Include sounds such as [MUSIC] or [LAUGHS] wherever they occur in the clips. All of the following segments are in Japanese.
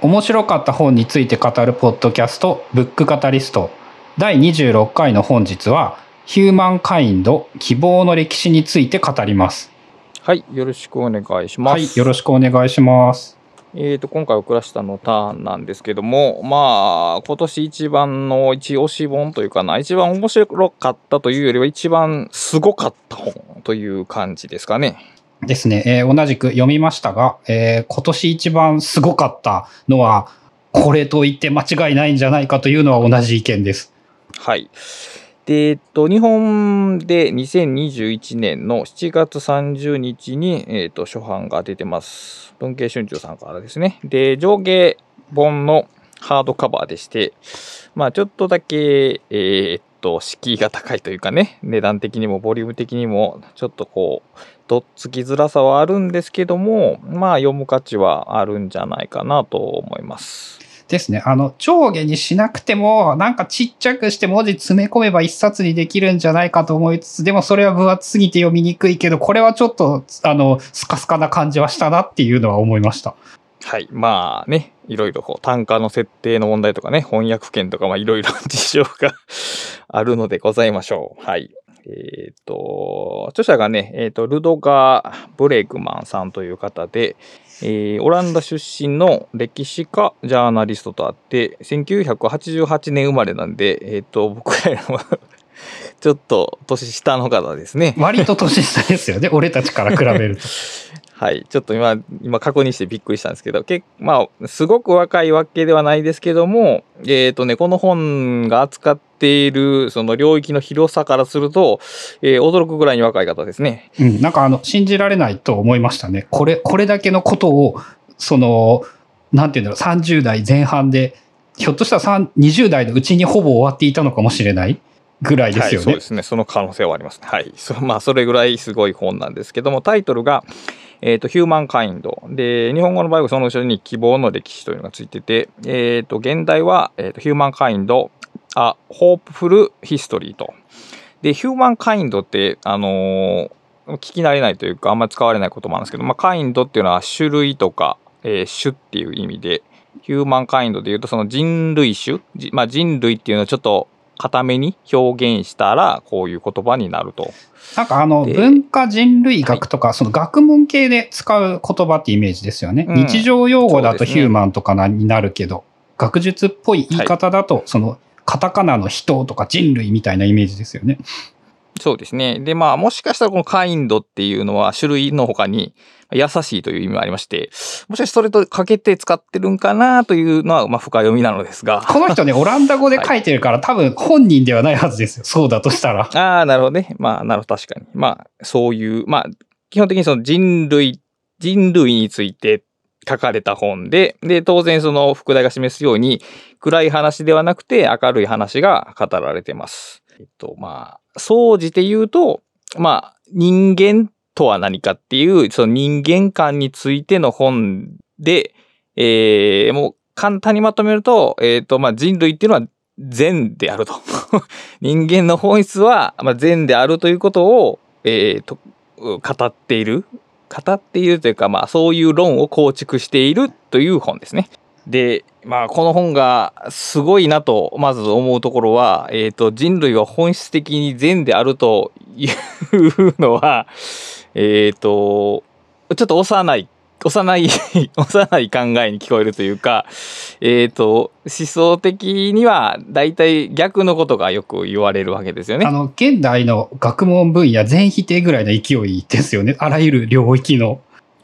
面白かった本について語るポッドキャストブックカタリスト。第26回の本日はヒューマンカインド希望の歴史について語ります。はいよろしくお願いします。はいよろしくお願いします。えーと、今回送らしたのターンなんですけどもまあ今年一番の一押し本というかな一番面白かったというよりは一番すごかった本という感じですかねですね、えー、同じく読みましたが、えー、今年一番すごかったのは、これと言って間違いないんじゃないかというのは同じ意見です。はい。で、えっと、日本で2021年の7月30日に、えっと、初版が出てます。文系春秋さんからですね。で、上下本のハードカバーでして、まあ、ちょっとだけ、えー、っと、敷居が高いというかね、値段的にもボリューム的にも、ちょっとこう、とっつきづらさはあるんですけども、まあ、読む価値はあるんじゃないかなと思います。ですね。あの、上下にしなくても、なんかちっちゃくして文字詰め込めば一冊にできるんじゃないかと思いつつ、でもそれは分厚すぎて読みにくいけど、これはちょっと、あの、スカスカな感じはしたなっていうのは思いました。はい。まあね、いろいろこう単価の設定の問題とかね、翻訳権とか、まあいろいろ事情が [LAUGHS] あるのでございましょう。はい。えっ、ー、と、著者がね、えっ、ー、と、ルドガー・ブレイクマンさんという方で、えー、オランダ出身の歴史家、ジャーナリストとあって、1988年生まれなんで、えっ、と、僕らの [LAUGHS] ちょっと年下の方ですね。割と年下ですよね、俺たちから比べると。[LAUGHS] はい。ちょっと今、今確認してびっくりしたんですけど、けまあ、すごく若いわけではないですけども、えっ、ー、とね、この本が扱っている、その領域の広さからすると、えー、驚くぐらいに若い方ですね。うん、なんかあの、信じられないと思いましたね。これ、これだけのことを、その、なんていうんだろう、30代前半で、ひょっとしたら20代のうちにほぼ終わっていたのかもしれないぐらいですよね。はい、そうですね。その可能性はありますね。はい。そまあ、それぐらいすごい本なんですけども、タイトルが、えっ、ー、と、ヒューマンカインド。で、日本語の場合はその後ろに希望の歴史というのがついてて、えっ、ー、と、現代は、えっ、ー、と、ヒューマンカインド、あ、ホープフルヒストリーと。で、ヒューマンカインドって、あの聞き慣れないというか、あんまり使われない言葉なんですけど、まあ、カインドっていうのは種類とか、えー、種っていう意味で、ヒューマンカインドでいうと、その人類種、まあ、人類っていうのはちょっと固めに表現したら、こういう言葉になると。なんかあの、文化人類学とか、その学問系で使う言葉ってイメージですよね。うん、日常用語だとヒューマンとかになるけど、ね、学術っぽい言い方だと、その、カタカナの人とか人類みたいなイメージですよね。そうですね。で、まあ、もしかしたらこのカインドっていうのは種類の他に優しいという意味がありまして、もしかしてそれとかけて使ってるんかなというのは、まあ、深読みなのですが。この人ね、オランダ語で書いてるから、はい、多分本人ではないはずですよ。そうだとしたら。[LAUGHS] ああ、なるほどね。まあ、なるほど、確かに。まあ、そういう、まあ、基本的にその人類、人類について書かれた本で、で、当然その副題が示すように、暗い話ではなくて明るい話が語られてます。えっと、まあ、総じて言うと、まあ、人間とは何かっていう、その人間観についての本で、えー、もう簡単にまとめると、えっ、ー、と、まあ、人類っていうのは善であると。[LAUGHS] 人間の本質は、まあ、善であるということを、えー、と、語っている。語っているというか、まあ、そういう論を構築しているという本ですね。で、まあ、この本がすごいなと、まず思うところは、えっ、ー、と、人類は本質的に善であるというのは、[LAUGHS] えっ、ー、と、ちょっと幼い、幼い [LAUGHS] 幼い考えに聞こえるというか、えっ、ー、と、思想的には大体逆のことがよく言われるわけですよね。あの、現代の学問分野全否定ぐらいの勢いですよね。あらゆる領域の。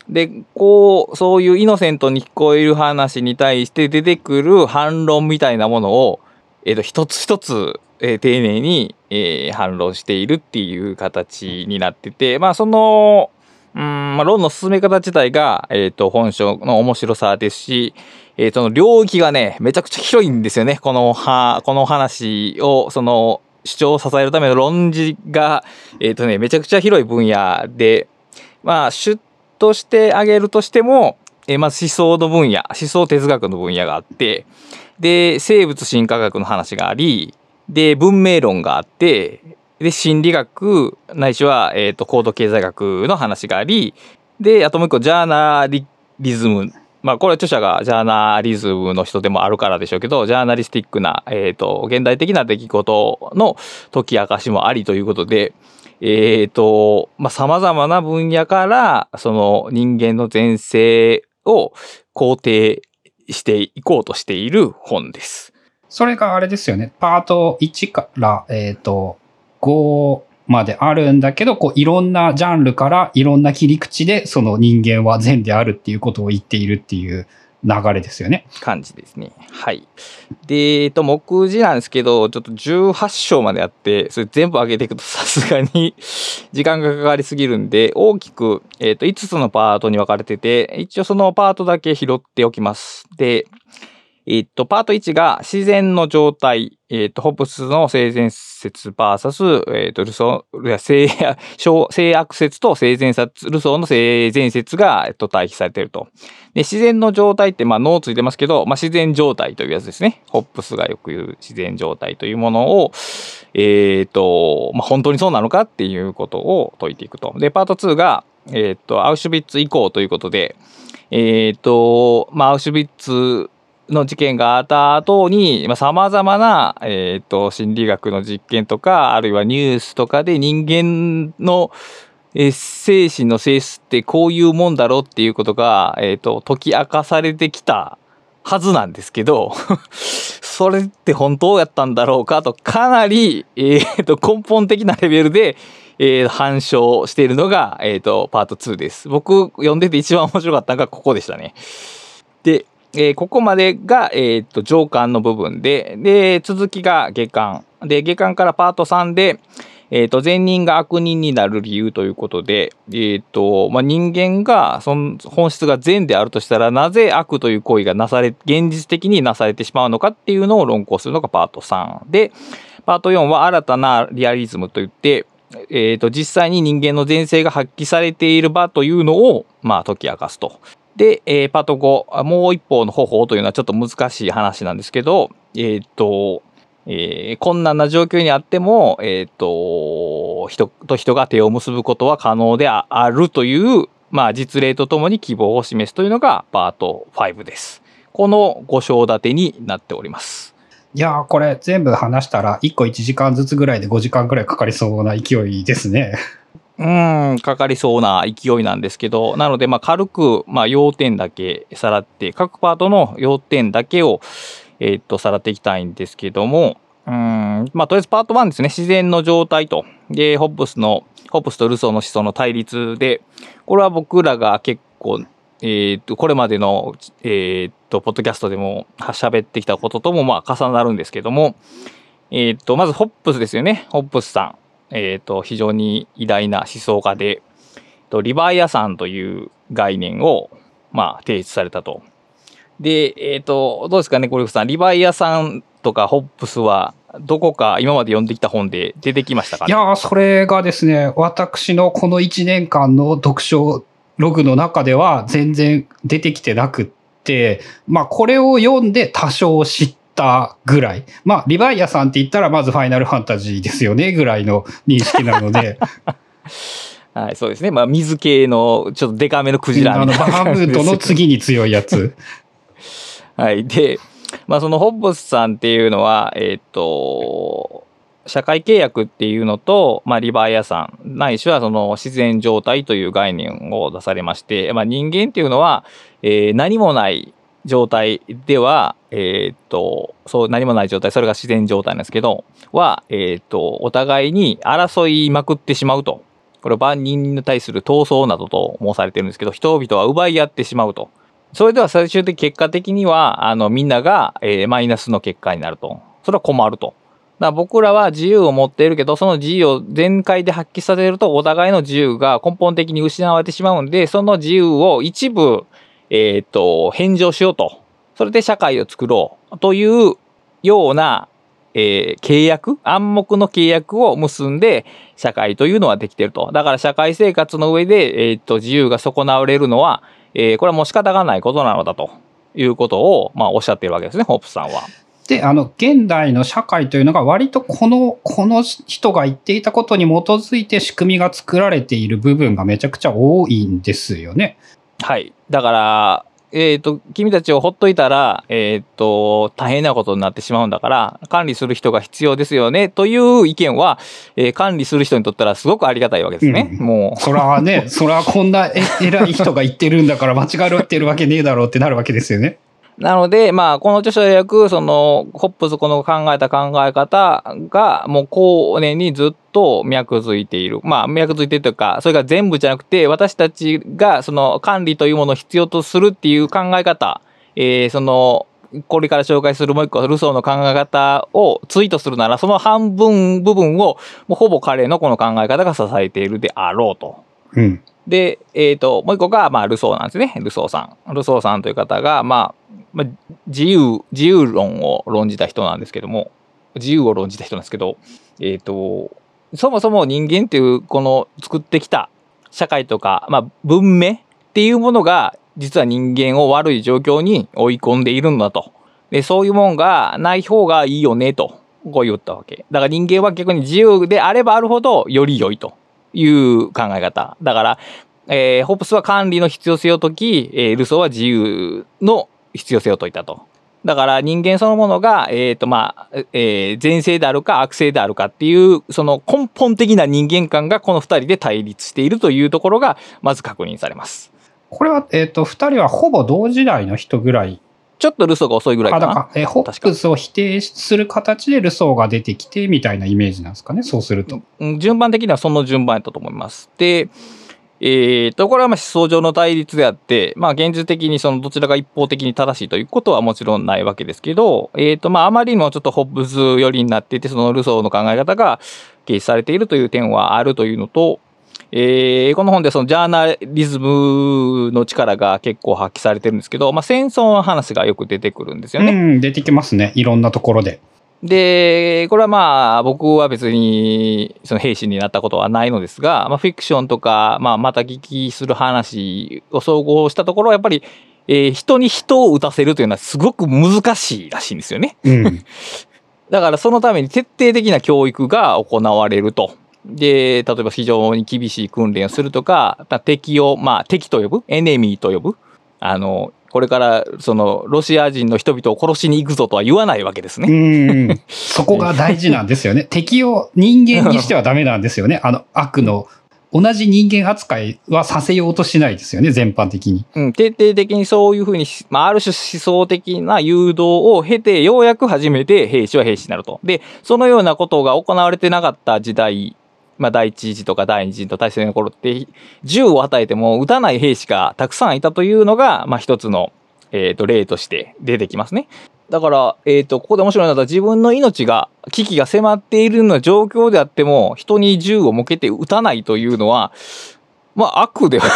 で、こう、そういうイノセントに聞こえる話に対して出てくる反論みたいなものを、え、ー、と、一つ一つ、えー、丁寧に、えー、反論しているっていう形になってて、まあ、その、うん、まあ、論の進め方自体が、えっ、ー、と、本書の面白さですし、えっ、ー、と、領域がね、めちゃくちゃ広いんですよね。このは、この話を、その、主張を支えるための論じが、えっ、ー、とね、めちゃくちゃ広い分野で、まあ、主として挙げるとしても、えまず思想の分野、思想哲学の分野があって、で、生物進化学の話があり、で、文明論があって、で、心理学、ないしは、え、ー、と、高度経済学の話があり、で、あともう一個、ジャーナリズム。まあこれは著者がジャーナリズムの人でもあるからでしょうけど、ジャーナリスティックな、えっ、と、現代的な出来事の解き明かしもありということで、えっ、と、まあ様々な分野から、その人間の前世を肯定していこうとしている本です。それがあれですよね。パート1から、えっ、と、5まであるんだけど、こう、いろんなジャンルからいろんな切り口で、その人間は善であるっていうことを言っているっていう流れですよね。感じですね。はい。で、えっと、目次なんですけど、ちょっと18章まであって、それ全部上げていくとさすがに [LAUGHS] 時間がかかりすぎるんで、大きく、えっと、5つのパートに分かれてて、一応そのパートだけ拾っておきます。で、えっと、パート1が自然の状態、えっと、ホップスの性善説 VS、えっと、ルソー、いや性、性悪説と性善説、ルソーの性善説が、えっと、対比されていると。で、自然の状態って、まあ、脳ついてますけど、まあ、自然状態というやつですね。ホップスがよく言う自然状態というものを、えっ、と、まあ、本当にそうなのかっていうことを解いていくと。で、パート2が、えっ、と、アウシュビッツ以降ということで、えっ、と、まあ、アウシュビッツの事件があった後に、まあ、様々な、えっ、と、心理学の実験とか、あるいはニュースとかで人間の、えー精神の性質ってこういうもんだろうっていうことが、えっ、と、解き明かされてきたはずなんですけど、[LAUGHS] それって本当やったんだろうかと、かなり、えーと、根本的なレベルで、えー反証しているのが、えっ、と、パート2です。僕、読んでて一番面白かったのがここでしたね。で、えーここまでが、えっ、と、上巻の部分で、で、続きが下巻。で、下巻からパート3で、えっ、と、善人が悪人になる理由ということで、えっ、と、まあ、人間が、その本質が善であるとしたら、なぜ悪という行為がなされ、現実的になされてしまうのかっていうのを論考するのがパート3で、パート4は新たなリアリズムといって、えっ、と、実際に人間の前世が発揮されている場というのを、まあ、解き明かすと。で、えーパート5、もう一方の方法というのはちょっと難しい話なんですけど、えっ、と、えー困難な状況にあっても、えっ、と、人と人が手を結ぶことは可能でああるという、まあ、実例とともに希望を示すというのがパート5です。この5章立てになっております。いやー、これ全部話したら、1個1時間ずつぐらいで5時間ぐらいかかりそうな勢いですね。うん、かかりそうな勢いなんですけど、なので、まあ、軽く、まあ、要点だけさらって、各パートの要点だけを、えーっと、さらっていきたいんですけども、うん、まあ、とりあえずパート1ですね、自然の状態と。で、ホップスの、ホップスとルソーの思想の対立で、これは僕らが結構、えーっと、これまでの、えーっと、ポッドキャストでも喋ってきたこととも、まあ、重なるんですけども、えっと、まずホップスですよね。ホップスさん。えー、と非常に偉大な思想家で、とリバイアさんという概念を、まあ、提出されたと。で、えっ、と、どうですかね、ゴルフさん。リバイアさんとかホップスは、どこか今まで読んできた本で出てきましたかね？いや、それがですね、私のこの1年間の読書ログの中では全然出てきてなくって、まあこれを読んで多少知ったぐらい。まあリヴァイアさんって言ったらまずファイナルファンタジーですよねぐらいの認識なので、[LAUGHS] はい、そうですね。まあ、水系のちょっとデカめのクジラあのバみたいなハムートの次に強いやつ。[LAUGHS] はい。で、まあ、そのホッブスさんっていうのは、えっ、と、社会契約っていうのと、まあ、リバイアさん、ないしはその自然状態という概念を出されまして、まあ、人間っていうのは、えー何もない状態では、えっ、と、そう、何もない状態、それが自然状態なんですけど、は、えっ、と、お互いに争いまくってしまうと。これ万人に対する闘争などと申されてるんですけど、人々は奪い合ってしまうと。それでは最終的結果的には、あの、みんなが、えーマイナスの結果になると。それは困ると。だから僕らは自由を持っているけど、その自由を全開で発揮させると、お互いの自由が根本的に失われてしまうんで、その自由を一部、えっ、と、返上しようと。それで社会を作ろう。というような、えー契約暗黙の契約を結んで、社会というのはできていると。だから社会生活の上で、えーっと、自由が損なわれるのは、えーこれはもう仕方がないことなのだということを、まあ、おっしゃっているわけですね、ホープさんは。で、あの、現代の社会というのが割とこの、この人が言っていたことに基づいて仕組みが作られている部分がめちゃくちゃ多いんですよね。はい。だから、えっ、と、君たちをほっといたら、えっ、と、大変なことになってしまうんだから、管理する人が必要ですよね、という意見は、えー管理する人にとったらすごくありがたいわけですね。うんもう。そらね、そらこんなえ偉い人が言ってるんだから間違ってるわけねえだろうってなるわけですよね。なので、まあ、この著者で訳、その、ホップスこの考えた考え方が、もう後年にずっと脈づいている。まあ、脈づいてるというか、それが全部じゃなくて、私たちが、その、管理というものを必要とするっていう考え方、えーその、これから紹介するもう一個、ルソーの考え方をツイートするなら、その半分部分を、もうほぼ彼のこの考え方が支えているであろうと。うん。で、えっ、と、もう一個が、まあ、ルソーなんですね。ルソーさん。ルソーさんという方が、まあ、まあ、自由、自由論を論じた人なんですけども、自由を論じた人なんですけど、えっ、と、そもそも人間っていう、この作ってきた社会とか、まあ、文明っていうものが、実は人間を悪い状況に追い込んでいるんだと。で、そういうもんがない方がいいよね、と、こう言ったわけ。だから人間は逆に自由であればあるほど、より良いという考え方。だから、えーホップスは管理の必要性を解き、えールソーは自由の必要性を説いたと。だから人間そのものが、えっ、とまあ、えー善性であるか悪性であるかっていう、その根本的な人間観がこの二人で対立しているというところが、まず確認されます。これは、えっ、と、二人はほぼ同時代の人ぐらい。ちょっとルソーが遅いぐらいかな。あだから、えーホップスを否定する形でルソーが出てきてみたいなイメージなんですかね、そうすると。うん順番的にはその順番やったと思います。で、えー、と、これはまあ思想上の対立であって、まあ現実的にそのどちらが一方的に正しいということはもちろんないわけですけど、えー、と、まああまりにもちょっとホップス寄りになっていて、そのルソーの考え方が掲示されているという点はあるというのと、えーこの本でそのジャーナリズムの力が結構発揮されてるんですけど、まあ戦争の話がよく出てくるんですよね。うん、出てきますね。いろんなところで。で、これはまあ僕は別にその兵士になったことはないのですが、まあ、フィクションとか、まあ、また聞きする話を総合したところやっぱり、えー人に人を撃たせるというのはすごく難しいらしいんですよね。うん。[LAUGHS] だからそのために徹底的な教育が行われると。で、例えば非常に厳しい訓練をするとか、まあ敵を、まあ敵と呼ぶ、エネミーと呼ぶ？あの、これからそのロシア人の人々を殺しに行くぞとは言わないわけですね。うん。[LAUGHS] そこが大事なんですよね。[LAUGHS] 敵を人間にしてはダメなんですよね。あの悪の、同じ人間扱いはさせようとしないですよね、全般的に。うん、徹底的にそういうふうにし、まあ、ある種思想的な誘導を経て、ようやく初めて兵士は兵士になると。で、そのようなことが行われてなかった時代、まあ、第一次とか第二次と大戦の頃って、銃を与えても撃たない兵士がたくさんいたというのが、まあ、一つの、えっ、と、例として出てきますね。だから、えっ、と、ここで面白いのは自分の命が、危機が迫っているような状況であっても、人に銃を向けて撃たないというのは、まあ、悪では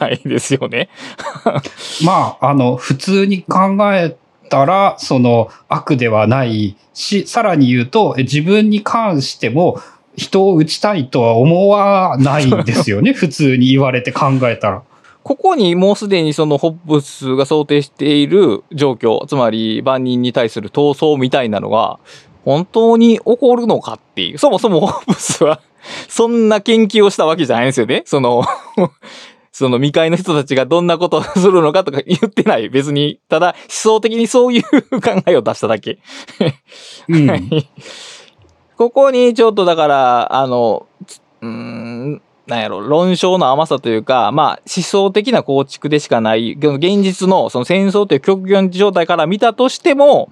ないですよね。[LAUGHS] まあ、あの、普通に考えたら、その悪ではないし、さらに言うと、自分に関しても人を撃ちたいとは思わないんですよね。[LAUGHS] 普通に言われて考えたら。ここにもうすでにそのホップスが想定している状況、つまり万人に対する闘争みたいなのが、本当に起こるのかっていう。そもそもホップスは、そんな研究をしたわけじゃないんですよね。その、[LAUGHS] その未開の人たちがどんなことをするのかとか言ってない。別に、ただ思想的にそういう考えを出しただけ。うん。ここにちょっとだから、あの、うん、なんやろ、論証の甘さというか、まあ、思想的な構築でしかない、現実のその戦争という極限状態から見たとしても、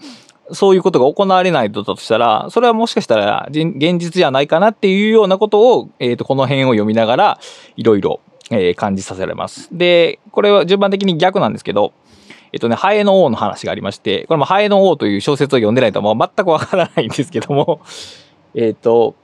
そういうことが行われないととしたら、それはもしかしたら現実じゃないかなっていうようなことを、えっ、と、この辺を読みながら、いろいろ、えー感じさせられます。で、これは順番的に逆なんですけど、えっとね、ハエの王の話がありまして、これもハエの王という小説を読んでないとも全くわからないんですけども、えっと、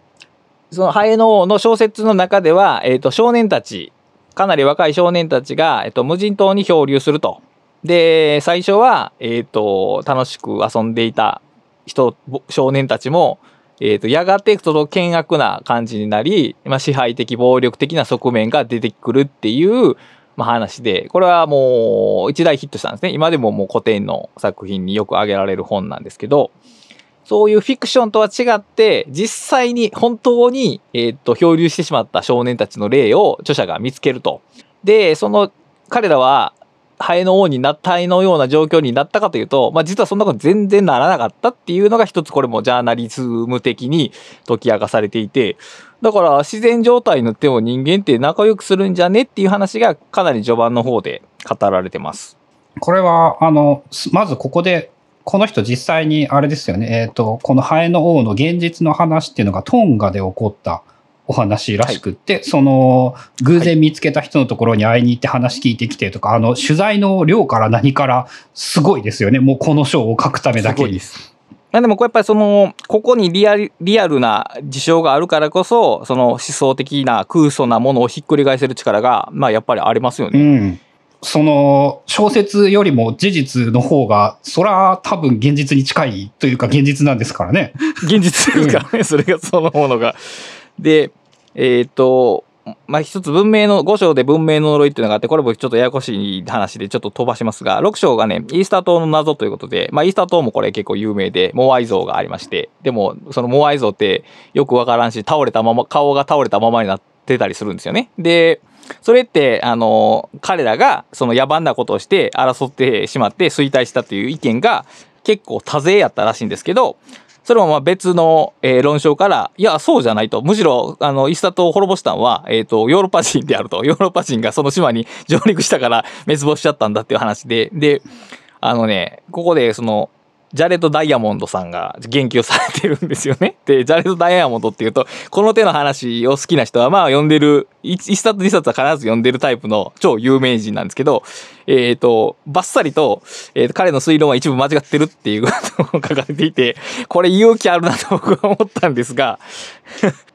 そのハエの王の小説の中では、えっと、少年たち、かなり若い少年たちが、えっと、無人島に漂流すると。で、最初は、えっと、楽しく遊んでいた人、少年たちも、えっと、やがてその険悪な感じになり、まあ、支配的、暴力的な側面が出てくるっていう、まあ、話で、これはもう一大ヒットしたんですね。今でももう古典の作品によく挙げられる本なんですけど、そういうフィクションとは違って、実際に本当に、えっと、漂流してしまった少年たちの例を著者が見つけると。で、その彼らは、ハエの王になったハエのような状況になったかというと、まあ、実はそんなこと全然ならなかったっていうのが一つこれもジャーナリズム的に解き明かされていて、だから自然状態になっても人間って仲良くするんじゃねっていう話がかなり序盤の方で語られてます。これは、あの、まずここで、この人実際にあれですよね、えっ、ー、と、このハエの王の現実の話っていうのがトンガで起こったお話らしくって、はい、その、偶然見つけた人のところに会いに行って話聞いてきてとか、あの、取材の量から何からすごいですよね。もうこの章を書くためだけに。でもこれやっぱりその、ここにリアルリアルな事象があるからこそ、その思想的な空想なものをひっくり返せる力が、まあやっぱりありますよね。うんその小説よりも事実の方が、そら多分現実に近いというか現実なんですからね。現実ですからね、うん、それがそのものが。で、えっ、ー、と、まあ、一つ文明の、5章で文明の呪いっていうのがあって、これもちょっとややこしい話でちょっと飛ばしますが、6章がね、イースター島の謎ということで、まあ、イースター島もこれ結構有名で、モアイ像がありまして、でも、そのモアイ像ってよくわからんし、倒れたまま、顔が倒れたままになってたりするんですよね。で、それって、あの、彼らがその野蛮なことをして争ってしまって衰退したという意見が結構多勢やったらしいんですけど、それもまあ別の、えー、論証から、いや、そうじゃないと。むしろ、あの、イスタ島を滅ぼしたのは、えっ、ー、と、ヨーロッパ人であると。[LAUGHS] ヨーロッパ人がその島に [LAUGHS] 上陸したから滅亡しちゃったんだっていう話で、で、あのね、ここでその、ジャレット・ダイヤモンドさんが言及されてるんですよね。で、ジャレット・ダイヤモンドっていうと、この手の話を好きな人は、まあ読んでる、一冊二冊は必ず読んでるタイプの超有名人なんですけど、えっ、ー、と、バッサリと、えー、彼の推論は一部間違ってるっていう [LAUGHS] ことを書かれていて、これ勇気あるなと僕は思ったんですが。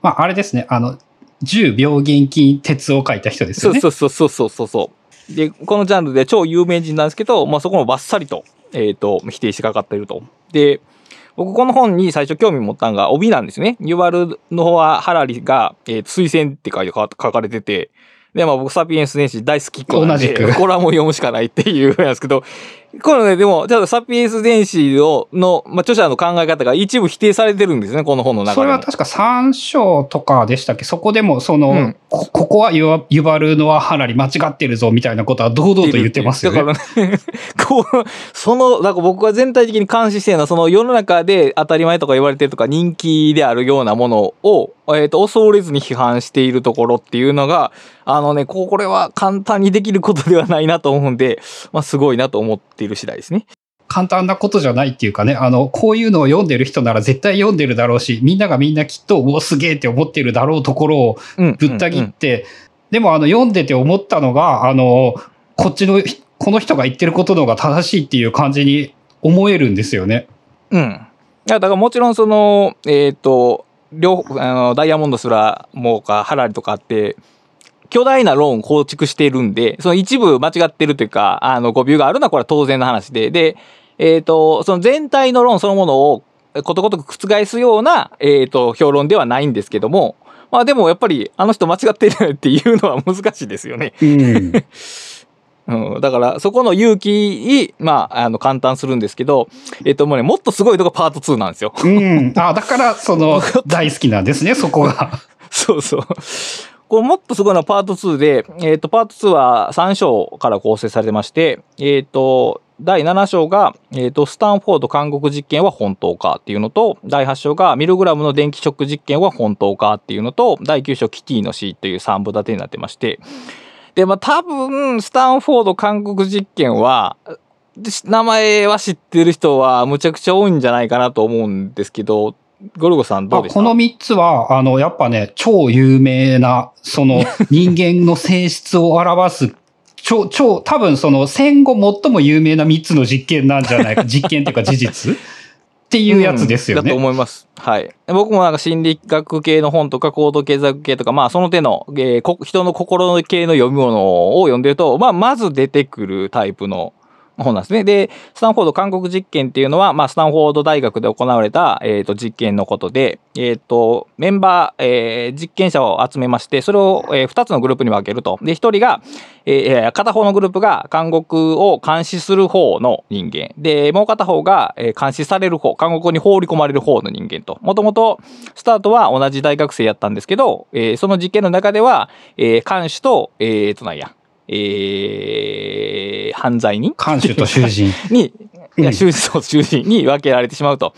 まあ、あれですね、あの、10病原菌鉄を書いた人ですよね。そうそうそうそうそうそう。で、このジャンルで超有名人なんですけど、まあそこもバッサリと、えっ、ー、と、否定してかかっていると。で、僕この本に最初興味持ったのが帯なんですね。ユバルの方はハラリが、えー、推薦って書いて書かれてて、で、まあ僕サピエンス電子大好きっ子なんで、これはもう読むしかないっていうなんですけど、このね、でも、ちょっとサピエンス電子を、の、まあ、著者の考え方が一部否定されてるんですね、この本の中で。それは確か3章とかでしたっけ？そこでも、その、うん、こここはユバルノア・ハラリ間違ってるぞみたいなことは堂々と言ってますよね。だからね、こう、その、だから僕は全体的に監視してるのは、その世の中で当たり前とか言われてるとか人気であるようなものを、えっ、ー、と、恐れずに批判しているところっていうのが、あのね、これは簡単にできることではないなと思うんで、まあ、すごいなと思っている次第ですね。簡単なことじゃないっていうかね、あの、こういうのを読んでる人なら絶対読んでるだろうし、みんながみんなきっと、おすげえって思ってるだろうところをぶった切って、でもあの、読んでて思ったのが、あの、こっちの、この人が言ってることの方が正しいっていう感じに思えるんですよね。うん。だからもちろんその、えっ、ー、と、両あのダイヤモンドすらもうかハラリとかあって巨大なローン構築しているんで、その一部間違ってるというか、あの、誤謬があるのはこれは当然の話で、で、えっ、ー、と、その全体の論そのものをことごとく覆すような、えっ、ー、と、評論ではないんですけども、まあでもやっぱりあの人間違ってるっていうのは難しいですよね。うん。[LAUGHS] うん、だからそこの勇気に、まあ、あの簡単するんですけど、えっ、ともうね、もっとすごいのがパート2なんですよ。うん。あだからその大好きなんですね、そこが。[LAUGHS] そうそう。これもっとすごいのはパート2で、えっ、ー、と、パート2は3章から構成されてまして、えっ、ー、と、第7章が、えっ、ー、と、スタンフォード韓国実験は本当かっていうのと、第8章がミルグラムの電気ショック実験は本当かっていうのと、第9章キティの死という3部立てになってまして、で、まあ多分、スタンフォード韓国実験は、名前は知ってる人はむちゃくちゃ多いんじゃないかなと思うんですけど、ゴルゴさんどうですかこの3つは、あの、やっぱね、超有名な、その [LAUGHS] 人間の性質を表す、超、超、多分その戦後最も有名な3つの実験なんじゃないか、[LAUGHS] 実験っていうか事実？っていうやつですよね、うん、だと思います。はい。僕もなんか心理学系の本とか行動経済学系とか、まあその手の、えー、人の心の系の読み物を読んでると、まあまず出てくるタイプの本なんですね。で、スタンフォード韓国実験っていうのは、まあ、スタンフォード大学で行われた、え、ー、と、実験のことで、え、ー、と、メンバー、えー、実験者を集めまして、それを、えー、2つのグループに分けると。で、1人が、えー、片方のグループが韓国を監視する方の人間。で、もう片方が、えー、監視される方、韓国に放り込まれる方の人間と。もともと、スタートは同じ大学生やったんですけど、えー、その実験の中では、えー、監視と、えー、となんや、えー、犯罪人？看守と囚人。[LAUGHS] に、いや、うん囚人囚人に分けられてしまうと。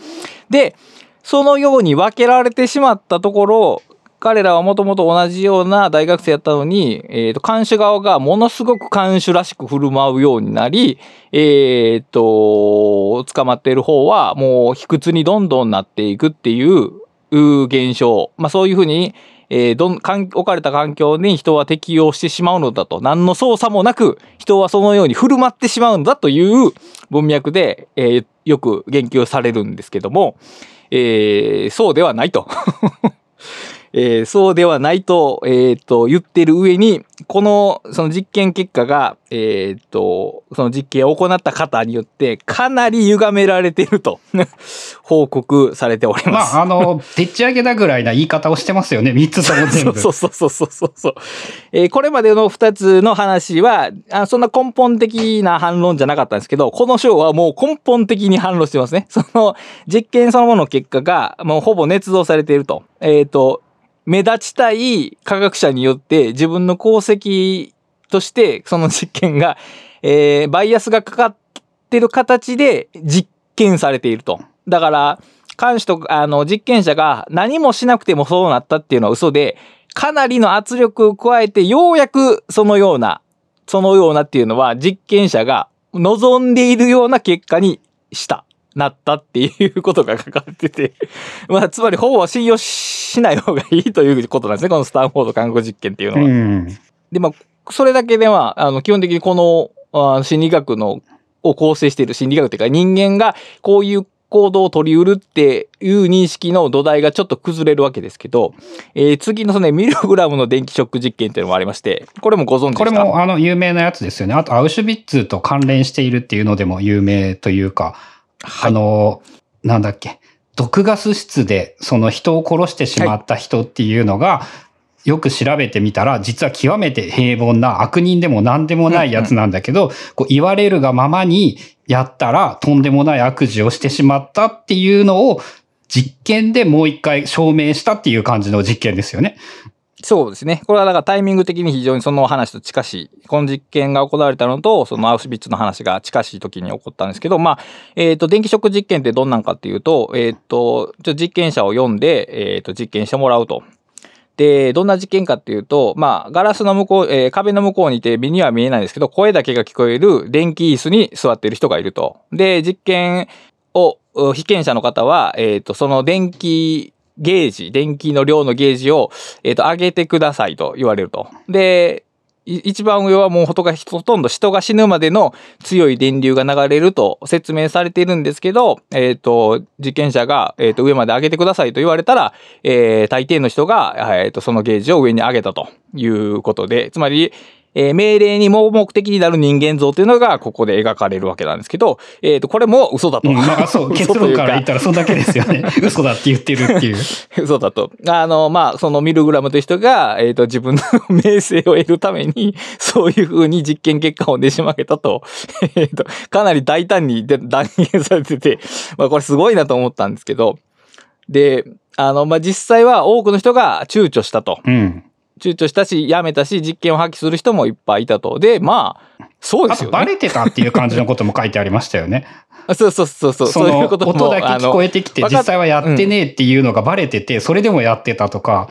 で、そのように分けられてしまったところ、彼らはもともと同じような大学生やったのに、えっ、と、看守側がものすごく看守らしく振る舞うようになり、えっ、と、捕まっている方はもう卑屈にどんどんなっていくっていう、う現象。まあそういうふうに、えーどん、かん置かれた環境に人は適応してしまうのだと。何の操作もなく、人はそのように振る舞ってしまうんだという文脈で、えーよく言及されるんですけども、えーそうではないと。えーそうではないと、えーと、言ってる上に、この、その実験結果が、えーと、その実験を行った方によって、かなり歪められていると、[LAUGHS] 報告されております。まあ、あの、でっち上げだぐらいな言い方をしてますよね。3つとも全部。そうそうそうそうそうそう。えーこれまでの2つの話はあ、そんな根本的な反論じゃなかったんですけど、この章はもう根本的に反論してますね。その実験そのものの結果がもうほぼ捏造されていると。えっ、と、目立ちたい科学者によって自分の功績としてその実験が、[LAUGHS] えーバイアスがかかってる形で実験されていると。だから、監視とあの実験者が何もしなくてもそうなったっていうのは嘘で、かなりの圧力を加えてようやくそのような、そのようなっていうのは実験者が望んでいるような結果にした。なったっていうことが書かれてて、[LAUGHS] まあ、つまりほぼ信用しない方がいいということなんですね。このスタンフォード看護実験っていうのは。うん。で、まあ、それだけでは、あの、基本的にこの、あ心理学の、を構成している心理学というか、人間がこういう行動を取り得るっていう認識の土台がちょっと崩れるわけですけど、えー次のそのね、ミルグラムの電気ショック実験っていうのもありまして、これもご存知ですか？これもあの有名なやつですよね。あとアウシュビッツと関連しているっていうのでも有名というか、あの、なんだっけ、毒ガス室でその人を殺してしまった人っていうのが、よく調べてみたら、実は極めて平凡な悪人でも何でもないやつなんだけど、こう言われるがままにやったらとんでもない悪事をしてしまったっていうのを実験でもう一回証明したっていう感じの実験ですよね。そうですね。これはだからタイミング的に非常にその話と近しい。この実験が行われたのと、そのアウシビッツの話が近しい時に起こったんですけど、まあ、えっ、と、電気ショック実験ってどんなんかっていうと、えっ、と、ちょ実験者を読んで、えっ、と、実験してもらうと。で、どんな実験かっていうと、まあ、ガラスの向こう、えー壁の向こうにいて目には見えないんですけど、声だけが聞こえる電気椅子に座っている人がいると。で、実験を、被験者の方は、えっ、と、その電気ゲージ、電気の量のゲージを、えっ、と、上げてくださいと言われると。で、一番上はもうほとがほとんど人が死ぬまでの強い電流が流れると説明されているんですけど、えっ、と、実験者が、えっ、と、上まで上げてくださいと言われたら、えー大抵の人が、えっ、と、そのゲージを上に上げたということで、つまり、えー命令に盲目的になる人間像というのがここで描かれるわけなんですけど、えっ、と、これも嘘だと。うん、まあそう、[LAUGHS] 結論から言ったらそんだけですよね。嘘だって言ってるっていう。[LAUGHS] 嘘だと。あの、まあ、そのミルグラムという人が、えっ、と、自分の名声を得るために、そういう風に実験結果をねし曲げたと、[LAUGHS] えっ、と、かなり大胆にで断言されてて、まあ、これすごいなと思ったんですけど、で、あの、まあ、実際は多くの人が躊躇したと。うん。躊躇したし、やめたし、実験を破棄する人もいっぱいいたと。で、まあ、そうですよね。バレてたっていう感じのことも書いてありましたよね。[LAUGHS] そうそうそうそう。そそういのうことも音だけ聞こえてきて、実際はやってねえっていうのがバレてて、それでもやってたとか、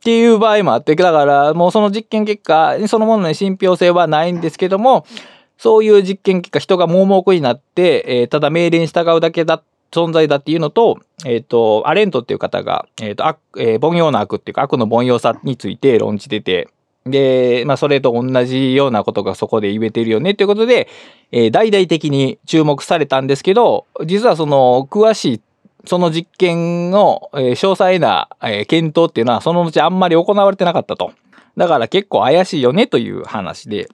っていう場合もあって、だからもうその実験結果そのものに信憑性はないんですけども、そういう実験結果、人が盲目になって、えーただ命令に従うだけだ、存在だっていうのと、えっ、と、アレントっていう方が、えっ、と、悪えー凡庸な悪っていうか悪の凡庸さについて論じてて、で、まあ、それと同じようなことがそこで言えてるよねっていうことで、えー大々的に注目されたんですけど、実はその、詳しいその実験の、えー詳細な、えー検討っていうのはその後あんまり行われてなかったと。だから結構怪しいよねという話で。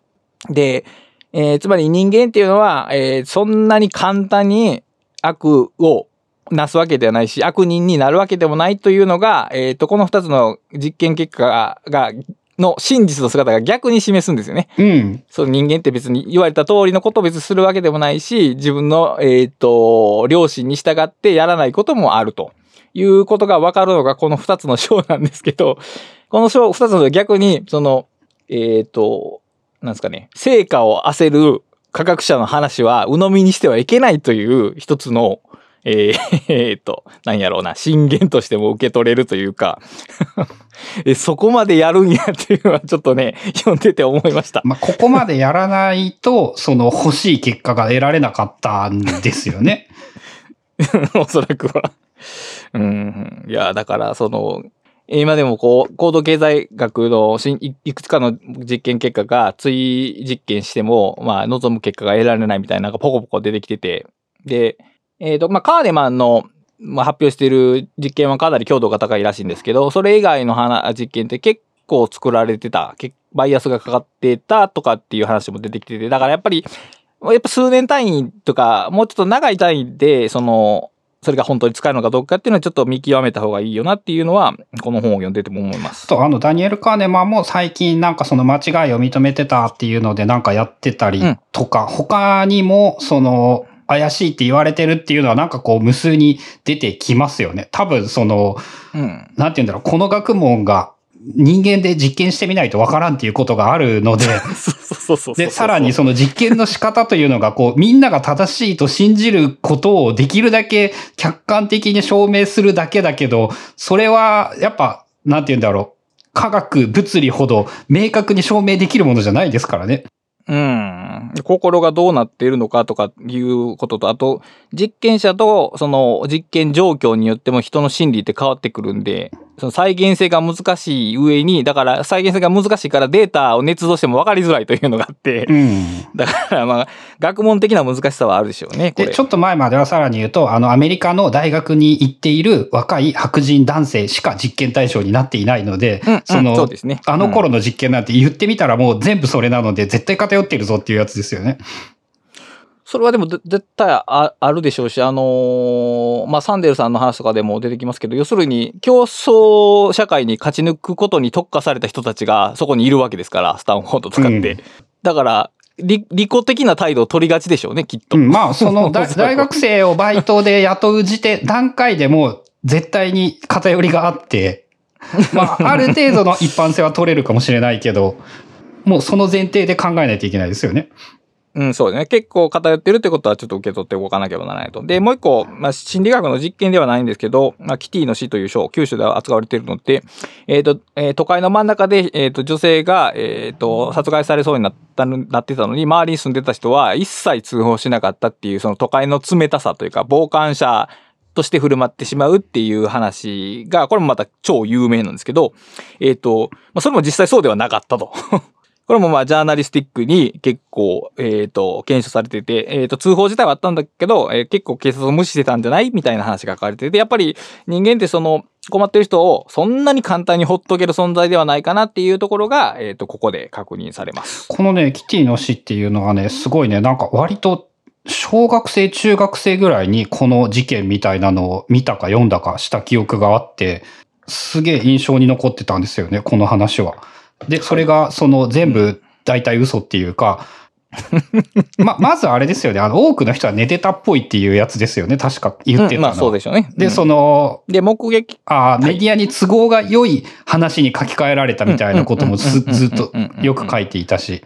で、えーつまり人間っていうのは、えーそんなに簡単に悪をなすわけではないし、悪人になるわけでもないというのが、えーと、この二つの実験結果が、がの真実の姿が逆に示すんですよね。うん。その人間って別に言われた通りのことを別にするわけでもないし、自分の、えっ、と、良心に従ってやらないこともあるということが分かるのがこの二つの章なんですけど、この章、二つの逆に、その、えっ、と、なんですかね、成果を焦る科学者の話は鵜呑みにしてはいけないという一つの、えー、[LAUGHS] えー、っと、なんやろうな、進言としても受け取れるというか [LAUGHS] え、そこまでやるんやっていうのはちょっとね、読んでて思いました。まあ、ここまでやらないと、その欲しい結果が得られなかったんですよね。[LAUGHS] おそらくは。うん。いや、だから、その、今でもこう、高度経済学のいくつかの実験結果が追実験しても、まあ、望む結果が得られないみたいな、なんかポコポコ出てきてて、で、えっ、ー、と、まあ、カーデマンの、まあ、発表している実験はかなり強度が高いらしいんですけど、それ以外の実験って結構作られてた、バイアスがかかってたとかっていう話も出てきてて、だからやっぱり、やっぱ数年単位とか、もうちょっと長い単位で、その、それが本当に使えるのかどうかっていうのはちょっと見極めた方がいいよなっていうのは、この本を読んでても思います。と、あの、ダニエル・カーネマンも最近なんかその間違いを認めてたっていうのでなんかやってたりとか、うん、他にもその、怪しいって言われてるっていうのはなんかこう無数に出てきますよね。多分その、うん、なんて言うんだろう、この学問が人間で実験してみないとわからんっていうことがあるので、で、さらにその実験の仕方というのが、こう、みんなが正しいと信じることをできるだけ客観的に証明するだけだけど、それは、やっぱ、なんて言うんだろう。科学、物理ほど明確に証明できるものじゃないですからね。うん。心がどうなっているのかとかいうことと、あと、実験者とその実験状況によっても人の心理って変わってくるんで、その再現性が難しい上に、だから再現性が難しいからデータを捏造しても分かりづらいというのがあって、うん、だからまあ、学問的な難しさはあるでしょうね。で、ちょっと前まではさらに言うと、あの、アメリカの大学に行っている若い白人男性しか実験対象になっていないので、うん、その、そうですね。あの頃の実験なんて言ってみたらもう全部それなので、絶対偏ってるぞっていうやつですよね。それはでも絶対あるでしょうし、あのー、まあ、サンデルさんの話とかでも出てきますけど、要するに競争社会に勝ち抜くことに特化された人たちがそこにいるわけですから、スタンフォードとかって。うん、だから、利利己的な態度を取りがちでしょうね、きっと。うん、まあ、その [LAUGHS] 大学生をバイトで雇う時点、段階でも絶対に偏りがあって、まあ、[LAUGHS] ある程度の一般性は取れるかもしれないけど、もうその前提で考えないといけないですよね。うん、そうですね。結構偏ってるってことはちょっと受け取って動かなければならないと。で、もう一個、まあ、心理学の実験ではないんですけど、まあ、キティの死という章、九州では扱われているのって、えっ、ー、と、えー、都会の真ん中で、えっ、ー、と、女性が、えっ、と、殺害されそうになった、なってたのに、周りに住んでた人は一切通報しなかったっていう、その都会の冷たさというか、傍観者として振る舞ってしまうっていう話が、これもまた超有名なんですけど、えっ、と、まあ、それも実際そうではなかったと。これもまあ、ジャーナリスティックに結構、えっ、ー、と、検証されてて、えっ、ー、と、通報自体はあったんだけど、えー、結構警察を無視してたんじゃないみたいな話が書かれてて、やっぱり人間ってその、困ってる人をそんなに簡単にほっとける存在ではないかなっていうところが、えっ、と、ここで確認されます。このね、キティの死っていうのはね、すごいね、なんか割と小学生、中学生ぐらいにこの事件みたいなのを見たか読んだかした記憶があって、すげえ印象に残ってたんですよね、この話は。で、それが、その全部大体嘘っていうか、[LAUGHS] ま、まずあれですよね。あの、多くの人は寝てたっぽいっていうやつですよね。確か言ってたの、うん、まあそうでしょうね。で、その、で、目撃。ああ、メディアに都合が良い話に書き換えられたみたいなこともずっとよく書いていたし。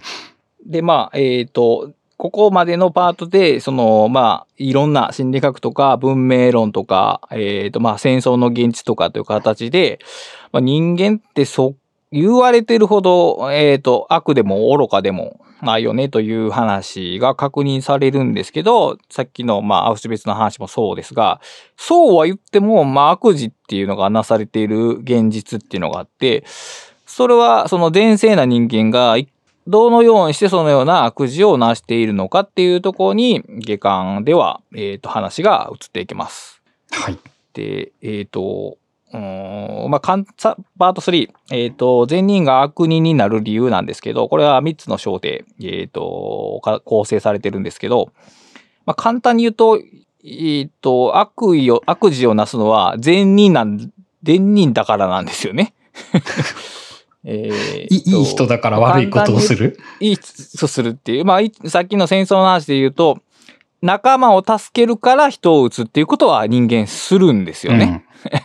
で、まあ、えっ、ー、と、ここまでのパートで、その、まあ、いろんな心理学とか文明論とか、えっ、ー、と、まあ、戦争の現実とかという形で、まあ、人間ってそ言われてるほど、えっ、ー、と、悪でも愚かでもないよねという話が確認されるんですけど、さっきの、まあ、アウシュベツの話もそうですが、そうは言っても、まあ、悪事っていうのがなされている現実っていうのがあって、それは、その前世な人間が、どのようにしてそのような悪事をなしているのかっていうところに、下巻では、えっ、ー、と、話が移っていきます。はい。で、えっ、ー、と、うん、まあ、パート3、えっ、ー、と、善人が悪人になる理由なんですけど、これは3つの章で、えっ、ー、と、構成されてるんですけど、まあ、簡単に言うと、えっ、ー、と、悪意を、悪事をなすのは善人なん、善人だからなんですよね。[LAUGHS] えー、いい人だから悪いことをする？いい人するっていう。まあ、さっきの戦争の話で言うと、仲間を助けるから人を撃つっていうことは人間するんですよね。うん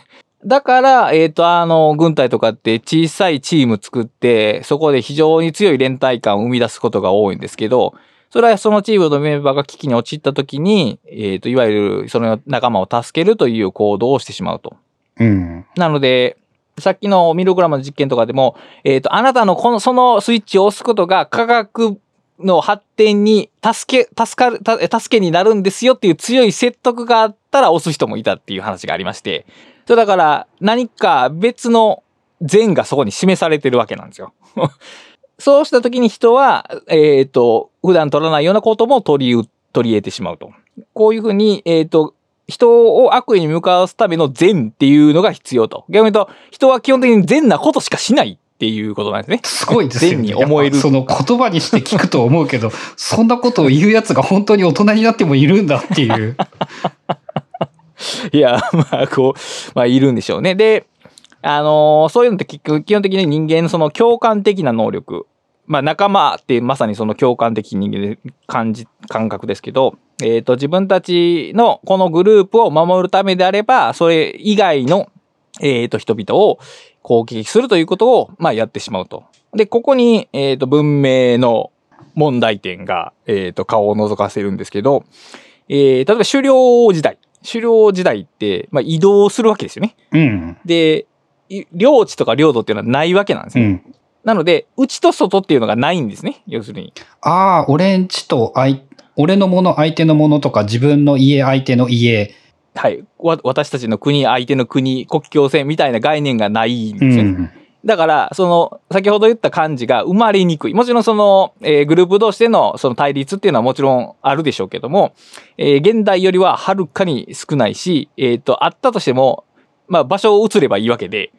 だから、えっ、と、あの、軍隊とかって小さいチーム作って、そこで非常に強い連帯感を生み出すことが多いんですけど、それはそのチームのメンバーが危機に陥った時に、えっ、と、いわゆるその仲間を助けるという行動をしてしまうと。うん。なので、さっきのミログラムの実験とかでも、えっ、と、あなたのこの、そのスイッチを押すことが科学の発展に助け、助かる、た助けになるんですよっていう強い説得があったら押す人もいたっていう話がありまして、それだから何か別の善がそこに示されてるわけなんですよ。[LAUGHS] そうした時に人は、えっ、と、普段取らないようなことも取りう、取り得てしまうと。こういうふうに、えっ、と、人を悪意に向かわすための善っていうのが必要と。逆に言うと、人は基本的に善なことしかしないっていうことなんですね。すごいですよ善ね。に思えるその言葉にして聞くと思うけど、そんなことを言うやつが本当に大人になってもいるんだっていう。[LAUGHS] いや、まあ、こう、まあ、いるんでしょうね。で、あのーそういうのって基本的に人間のその共感的な能力。まあ、仲間ってまさにその共感的人間で感じ、感覚ですけど、えっ、と、自分たちのこのグループを守るためであれば、それ以外の、えっ、と、人々を攻撃するということを、まあ、やってしまうと。で、ここに、えっ、と、文明の問題点が、えっ、と、顔を覗かせるんですけど、えー例えば狩猟時代。狩猟時代って、まあ、移動するわけですよね。うん。で、い領地とか領土っていうのはないわけなんですよ。うん。なので、内と外っていうのがないんですね。要するに。ああ、俺んちと相、俺のもの、相手のものとか、自分の家、相手の家。はい。わ私たちの国、相手の国、国境線みたいな概念がないんうですよね。ん。だから、その、先ほど言った感じが生まれにくい。もちろんその、えーグループ同士でのその対立っていうのはもちろんあるでしょうけども、えー現代よりははるかに少ないし、えっ、と、あったとしても、まあ場所を移ればいいわけで、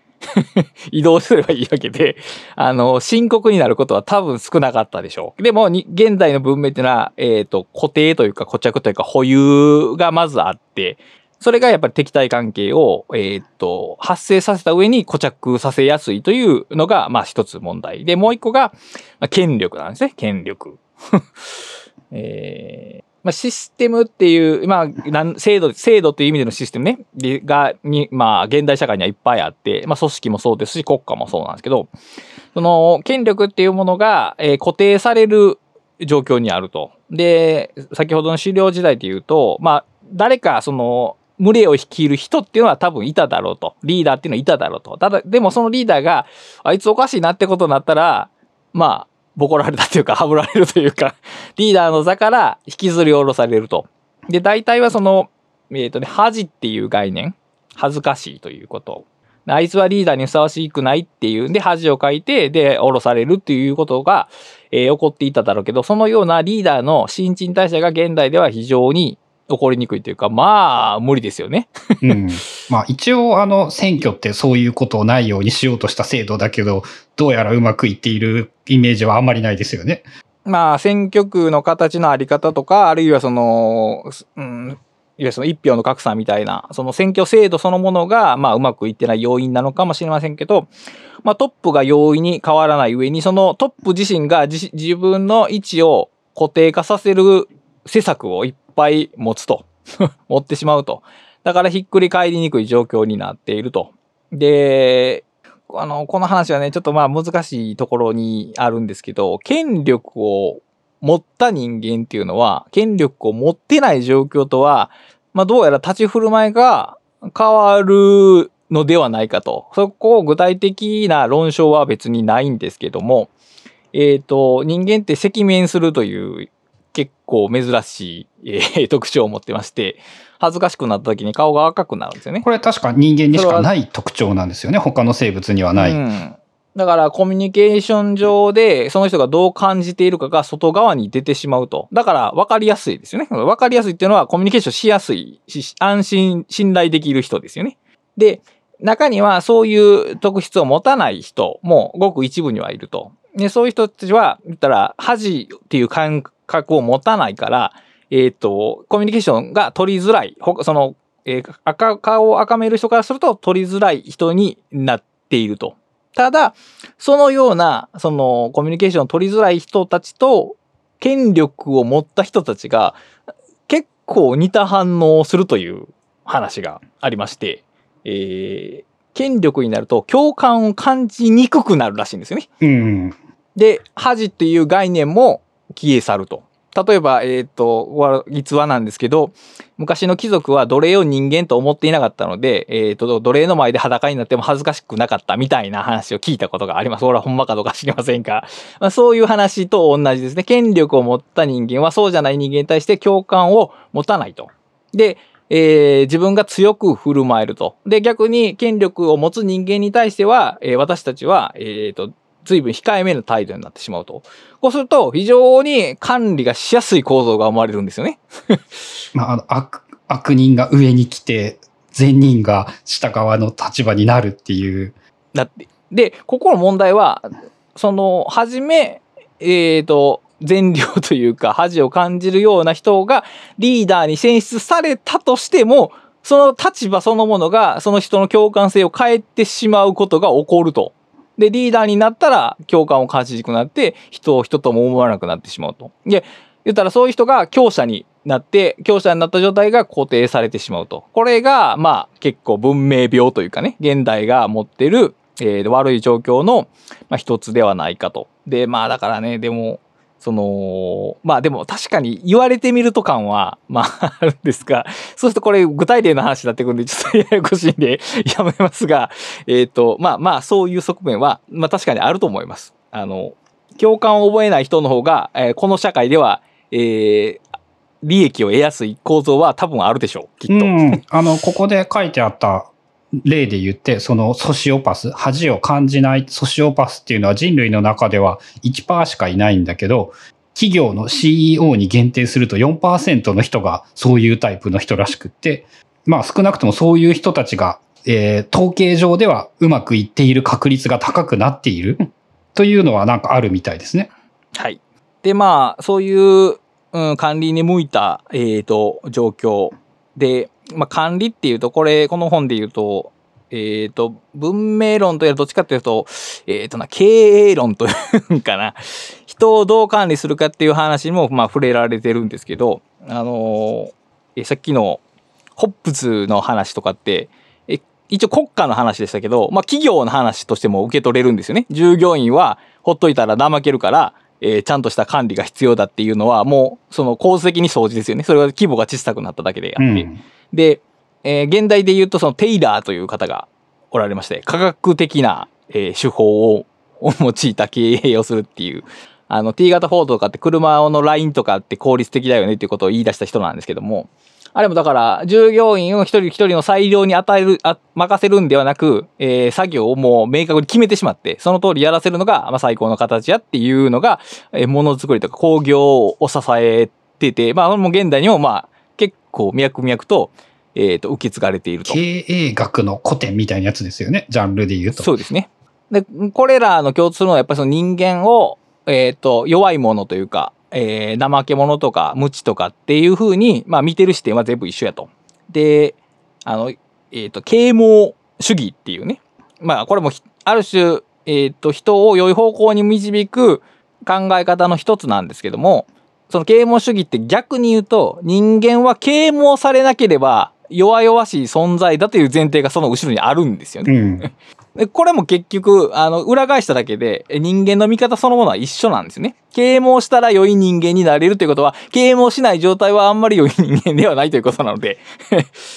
[LAUGHS] 移動すればいいわけで、あの、深刻になることは多分少なかったでしょう。でも、現代の文明っていうのは、えっ、と、固定というか固着というか保有がまずあって、それがやっぱり敵対関係を、えーっと、発生させた上に固着させやすいというのが、まあ一つ問題。で、もう一個が、まあ、権力なんですね。権力。[LAUGHS] えーまあ、システムっていう、まあ、制度、制度という意味でのシステムね、が、に、まあ、現代社会にはいっぱいあって、まあ、組織もそうですし、国家もそうなんですけど、その、権力っていうものが、えー固定される状況にあると。で、先ほどの狩猟時代で言うと、まあ、誰か、その、群れを率いる人っていうのは多分いただろうと。リーダーっていうのはいただろうと。ただ、でもそのリーダーが、あいつおかしいなってことになったら、まあ、ボコられたというか、はぶられるというか、[LAUGHS] リーダーの座から引きずり下ろされると。で、大体はその、えっ、とね、恥っていう概念。恥ずかしいということ。あいつはリーダーにふさわしくないっていうんで恥をかいて、で、下ろされるっていうことが、えー起こっていただろうけど、そのようなリーダーの新陳代謝が現代では非常に起こりにくいというか、まあ、無理ですよね。うん。まあ一応あの選挙ってそういうことをないようにしようとした制度だけど、どうやらうまくいっているイメージはあんまりないですよね。まあ、選挙区の形のあり方とか、あるいはその、うん、いわゆるその一票の格差みたいな、その選挙制度そのものが、まあ、うまくいってない要因なのかもしれませんけど、まあ、トップが容易に変わらない上に、そのトップ自身が自自分の位置を固定化させる施策をいっぱい持つと。[LAUGHS] 持ってしまうと。だからひっくり返りにくい状況になっていると。で、あの、この話はね、ちょっとまあ難しいところにあるんですけど、権力を持った人間っていうのは、権力を持ってない状況とは、まあどうやら立ち振る舞いが変わるのではないかと。そこを具体的な論証は別にないんですけども、えっ、と、人間って赤面するという結構珍しい、えー [LAUGHS] 特徴を持ってまして、恥ずかしくなった時に顔が赤くなるんですよね。これ確か人間にしかない特徴なんですよね。他の生物にはない。うん、だからコミュニケーション上でその人がどう感じているかが外側に出てしまうと。だから分かりやすいですよね。分かりやすいっていうのはコミュニケーションしやすいし、安心、信頼できる人ですよね。で、中にはそういう特質を持たない人もごく一部にはいると。で、そういう人たちは、言ったら恥っていう感覚を持たないから、えっ、と、コミュニケーションが取りづらい。ほその、えー赤顔を赤める人からすると取りづらい人になっていると。ただ、そのような、その、コミュニケーションを取りづらい人たちと、権力を持った人たちが、結構似た反応をするという話がありまして、えー権力になると共感を感じにくくなるらしいんですよね。うん。で、恥っていう概念も消え去ると。例えば、えっ、と、逸話なんですけど、昔の貴族は奴隷を人間と思っていなかったので、えっ、と、奴隷の前で裸になっても恥ずかしくなかったみたいな話を聞いたことがあります。俺はほんまかどうか知りませんが。まあ、そういう話と同じですね。権力を持った人間はそうじゃない人間に対して共感を持たないと。で、えー自分が強く振る舞えると。で、逆に権力を持つ人間に対しては、えー私たちは、えっ、と、随分控えめな態度になってしまうと。こうすると、非常に管理がしやすい構造が生まれるんですよね。[LAUGHS] まあ、あの、悪、悪人が上に来て、善人が下側の立場になるっていう。だって。で、ここの問題は、その、はじめ、えっ、と、善良というか、恥を感じるような人がリーダーに選出されたとしても、その立場そのものが、その人の共感性を変えてしまうことが起こると。で、リーダーになったら共感を感じにくくなって、人を人とも思わなくなってしまうと。で、言ったらそういう人が強者になって、強者になった状態が固定されてしまうと。これが、まあ、結構文明病というかね、現代が持ってる、えー悪い状況の、まあ、一つではないかと。で、まあ、だからね、でも、その、まあでも確かに言われてみると感は、まあ [LAUGHS] あるんですが、そうするとこれ具体例の話になってくるんで、ちょっとややこしいんで [LAUGHS] やめますが、えっ、と、まあまあそういう側面は、まあ確かにあると思います。あの、共感を覚えない人の方が、えーこの社会では、えー利益を得やすい構造は多分あるでしょう、きっと。うん。あの、ここで書いてあった例で言って、そのソシオパス、恥を感じないソシオパスっていうのは人類の中では1%しかいないんだけど、企業の CEO に限定すると4%の人がそういうタイプの人らしくって、まあ少なくともそういう人たちが、えー統計上ではうまくいっている確率が高くなっているというのはなんかあるみたいですね。はい。で、まあ、そういう、うん、管理に向いた、えっ、と、状況で、まあ、管理っていうと、これ、この本で言うと、えっ、と、文明論とやるどっちかっていうと、えっ、とな、経営論というかな。人をどう管理するかっていう話にも、まあ、触れられてるんですけど、あのーえさっきの、ホップズの話とかって、え一応国家の話でしたけど、まあ企業の話としても受け取れるんですよね。従業員はほっといたら怠けるから、えーちゃんとした管理が必要だっていうのはもうその構図的に掃除ですよね。それは規模が小さくなっただけであって。うん。で、えー現代で言うとそのテイラーという方がおられまして、科学的な、えー手法をを用いた経営をするっていう。あの T 型フォードとかって車のラインとかって効率的だよねっていうことを言い出した人なんですけども、あれもだから、従業員を一人一人の裁量に与える、あ任せるんではなく、えー作業をもう明確に決めてしまって、その通りやらせるのが、まあ、最高の形やっていうのが、えーものづくりとか工業を支えてて、まあ、もう現代にもまあ、結構脈々と、えっ、と、受け継がれていると。経営学の古典みたいなやつですよね。ジャンルで言うと。そうですね。で、これらの共通のはやっぱりその人間を、えっ、と、弱いものというか、えー怠け者とか無知とかっていうふうに、まあ見てる視点は全部一緒やと。で、あの、えっ、と、啓蒙主義っていうね。まあこれもある種、えっ、と、人を良い方向に導く考え方の一つなんですけども、その啓蒙主義って逆に言うと、人間は啓蒙されなければ弱々しい存在だという前提がその後ろにあるんですよね。うん。[LAUGHS] でこれも結局、あの、裏返しただけで、え人間の見方そのものは一緒なんですよね。啓蒙したら良い人間になれるということは、啓蒙しない状態はあんまり良い人間ではないということなので。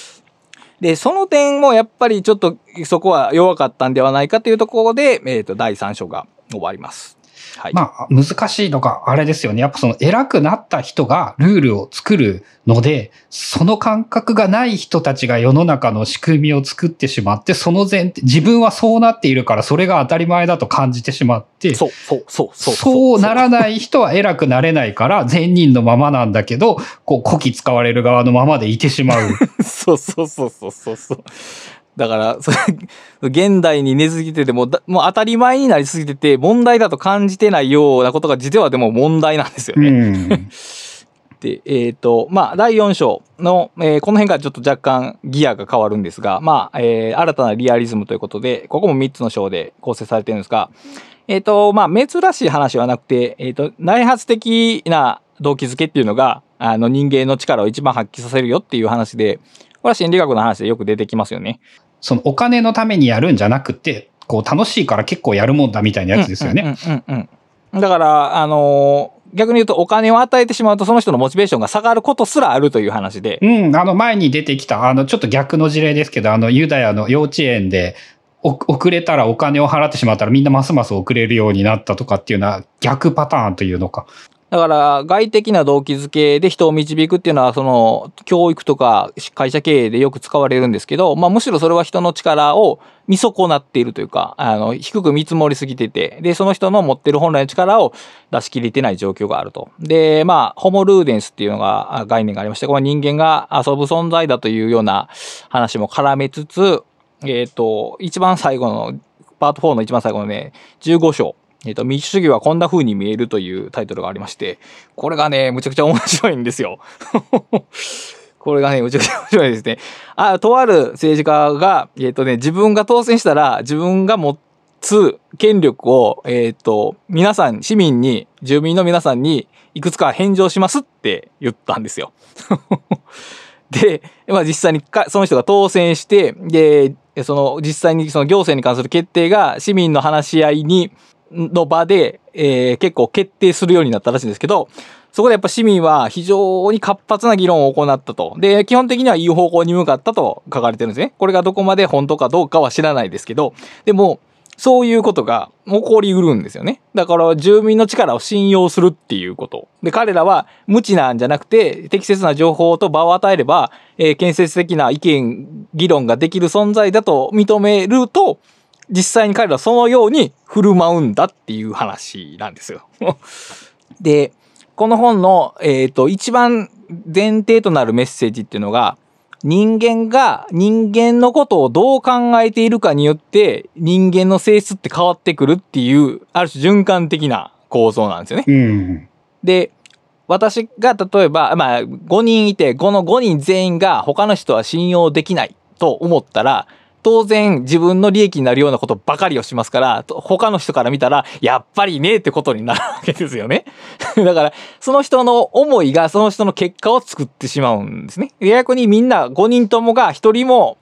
[LAUGHS] で、その点もやっぱりちょっとそこは弱かったんではないかというところで、えっ、と、第3章が終わります。はい。まあ、難しいのがあれですよね。やっぱその偉くなった人がルールを作るので、その感覚がない人たちが世の中の仕組みを作ってしまって、その前提、自分はそうなっているからそれが当たり前だと感じてしまって、そう、そう、そう、そう。そうならない人は偉くなれないから、善人のままなんだけど、こう、古希使われる側のままでいてしまう。そうそうそうそうそうそう。だから、[LAUGHS] それ、現代に根付いてても、だもう当たり前になりすぎてて、問題だと感じてないようなことが実はでも問題なんですようね。ん。[LAUGHS] で、えっ、と、まあ、第4章の、えーこの辺からちょっと若干ギアが変わるんですが、まあ、えー新たなリアリズムということで、ここも3つの章で構成されてるんですが、えっ、と、まあ、珍しい話はなくて、えっ、と、内発的な動機づけっていうのが、あの、人間の力を一番発揮させるよっていう話で、これは心理学の話でよく出てきますよね。そのお金のためにやるんじゃなくて、こう楽しいから結構やるもんだみたいなやつですよね。うんうんうんうんだから、あのー逆に言うとお金を与えてしまうとその人のモチベーションが下がることすらあるという話で。うん、あの前に出てきた、あのちょっと逆の事例ですけど、あのユダヤの幼稚園でお遅れたらお金を払ってしまったらみんなますます遅れるようになったとかっていうのは逆パターンというのか。だから外的な動機づけで人を導くっていうのはその教育とか会社経営でよく使われるんですけど、まあ、むしろそれは人の力を見損なっているというかあの低く見積もりすぎててでその人の持ってる本来の力を出し切れてない状況があると。でまあホモルーデンスっていうのが概念がありましてこれは人間が遊ぶ存在だというような話も絡めつつえっ、と一番最後のパート4の一番最後のね15章えっ、と、民主主義はこんな風に見えるというタイトルがありまして、これがね、むちゃくちゃ面白いんですよ。[LAUGHS] これがね、むちゃくちゃ面白いですね。あ、とある政治家が、えっ、とね、自分が当選したら、自分が持つ権力を、えっ、と、皆さん、市民に、住民の皆さんに、いくつか返上しますって言ったんですよ。[LAUGHS] で、まあ実際にかその人が当選して、で、その実際にその行政に関する決定が市民の話し合いに、の場で、えー結構決定するようになったらしいんですけど、そこでやっぱ市民は非常に活発な議論を行ったと。で、基本的にはいい方向に向かったと書かれてるんですね。これがどこまで本当かどうかは知らないですけど、でも、そういうことが起こりうるんですよね。だから住民の力を信用するっていうこと。で、彼らは無知なんじゃなくて適切な情報と場を与えれば、えー建設的な意見、議論ができる存在だと認めると、実際に彼らはそのように振る舞うんだっていう話なんですよ。[LAUGHS] で、この本の、えっ、と、一番前提となるメッセージっていうのが、人間が人間のことをどう考えているかによって人間の性質って変わってくるっていうある種循環的な構造なんですよね。うん。で私が例えば、まあ、5人いてこの5人全員が他の人は信用できないと思ったら当然自分の利益になるようなことばかりをしますから他の人から見たらやっぱりねえってことになるわけですよね。[LAUGHS] だからその人の思いがその人の結果を作ってしまうんですね。逆にみんな5人ともが1人も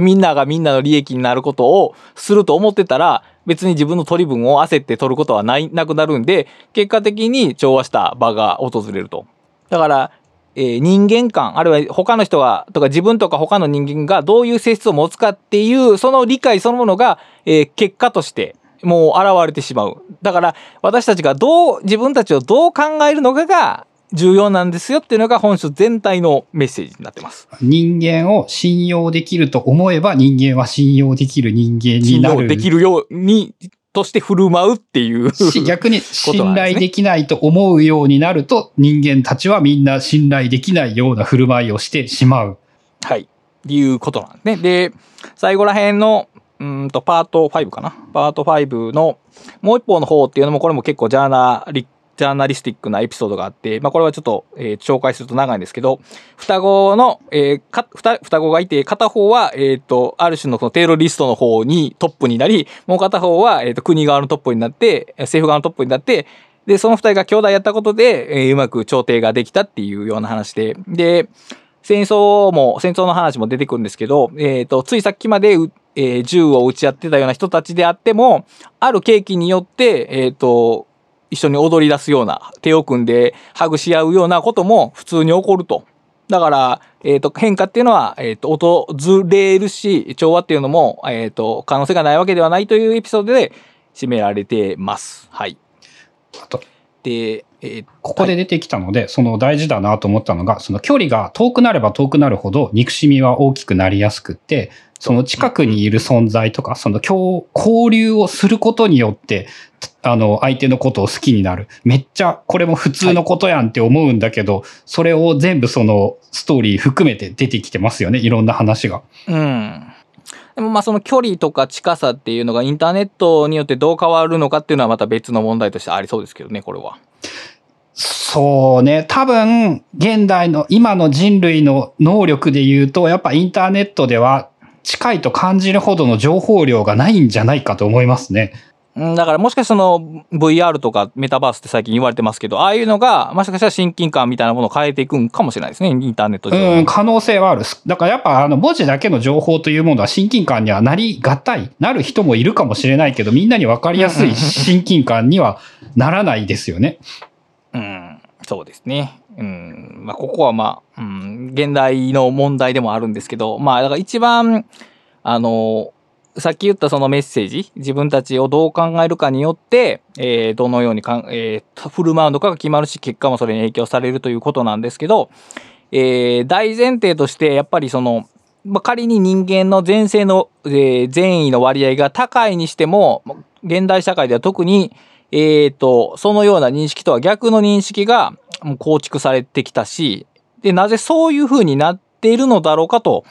みんながみんなの利益になることをすると思ってたら別に自分の取り分を焦って取ることはないなくなるんで結果的に調和した場が訪れると。だから、えー人間観あるいは他の人がとか自分とか他の人間がどういう性質を持つかっていうその理解そのものが、えー結果としてもう現れてしまう。だから私たちがどう自分たちをどう考えるのかが重要なんですよっていうのが本書全体のメッセージになってます。人間を信用できると思えば人間は信用できる人間に信なる。用できるようにとして振る舞うっていう。し逆に信頼できないと思うようになると、人間たちはみんな信頼できないような振る舞いをしてしまう。はい。っていうことなんですね。で、最後ら辺の、うーんと、パート5かな。パート5のもう一方の方っていうのも、これも結構ジャーナリ、ジャーナリスティックなエピソードがあって、まあこれはちょっと、えー紹介すると長いんですけど、双子の、えーか、双子がいて、片方は、えっ、と、ある種のそのテロリストの方にトップになり、もう片方は、えっ、と、国側のトップになって、政府側のトップになって、で、その二人が兄弟やったことで、えーうまく調停ができたっていうような話で、で、戦争も、戦争の話も出てくるんですけど、えっ、と、ついさっきまで、えー銃を撃ち合ってたような人たちであっても、ある契機によって、えっ、と、一緒に踊り出すような、手を組んでハグし合うようなことも普通に起こると。だから、えっ、と、変化っていうのは、えっ、と、訪れるし、調和っていうのも、えっ、と、可能性がないわけではないというエピソードで締められてます。はい。で、えーここで出てきたので、その大事だなと思ったのが、その距離が遠くなれば遠くなるほど憎しみは大きくなりやすくって、その近くにいる存在とか、その交交流をすることによって、あの、相手のことを好きになる。めっちゃ、これも普通のことやんって思うんだけど、それを全部そのストーリー含めて出てきてますよね。いろんな話が。うん。でもまあその距離とか近さっていうのがインターネットによってどう変わるのかっていうのはまた別の問題としてありそうですけどね、これは。そうね。多分、現代の、今の人類の能力で言うと、やっぱインターネットでは近いと感じるほどの情報量がないんじゃないかと思いますね。うんだからもしかしたらその VR とかメタバースって最近言われてますけど、ああいうのがもしかしたら親近感みたいなものを変えていくんかもしれないですね、インターネット上。うん、可能性はある。だからやっぱあの文字だけの情報というものは親近感にはなりがたい、なる人もいるかもしれないけど、みんなに分かりやすい親近感にはならないですよね。うん、そうですね。うん、まあ、ここはまあ、うん、現代の問題でもあるんですけど、まあ、だから一番、あの、さっき言ったそのメッセージ、自分たちをどう考えるかによって、えーどのようにかん、えー振る舞うのかが決まるし、結果もそれに影響されるということなんですけど、えー大前提として、やっぱりその、まあ、仮に人間の前世の、えー善意の割合が高いにしても、現代社会では特に、えっ、と、そのような認識とは逆の認識が構築されてきたし、で、なぜそういうふうになっているのだろうかと、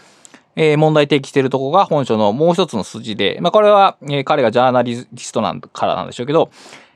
えー問題提起しているところが本書のもう一つの筋で、まあ、これは、えー彼がジャーナリストなんからなんでしょうけど、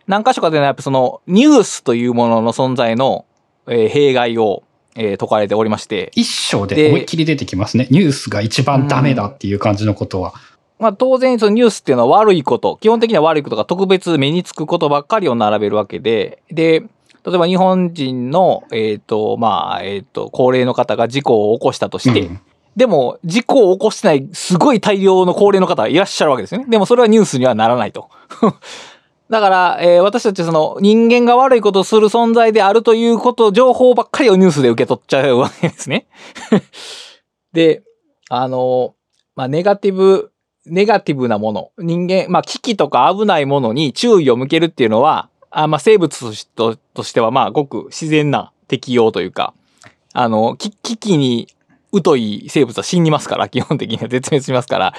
何箇所かでね、やっぱそのニュースというものの存在の、えー弊害を、えー説かれておりまして、一章でで思いっきり出てきますね。ニュースが一番ダメだっていう感じのことは。まあ当然そのニュースっていうのは悪いこと、基本的には悪いことが特別目につくことばっかりを並べるわけで、で、例えば日本人の、えっ、と、まあ、えっ、と、高齢の方が事故を起こしたとして、うんでも、事故を起こしてない、すごい大量の高齢の方がいらっしゃるわけですよね。でも、それはニュースにはならないと。[LAUGHS] だから、えー私たちその人間が悪いことをする存在であるということ、情報ばっかりをニュースで受け取っちゃうわけですね。[LAUGHS] で、あの、まあ、ネガティブ、ネガティブなもの、人間、まあ、危機とか危ないものに注意を向けるっていうのは、あまあ、生物としては、まあ、ごく自然な適用というか、あの、危機に疎い生物は死にますから、基本的には絶滅しますから。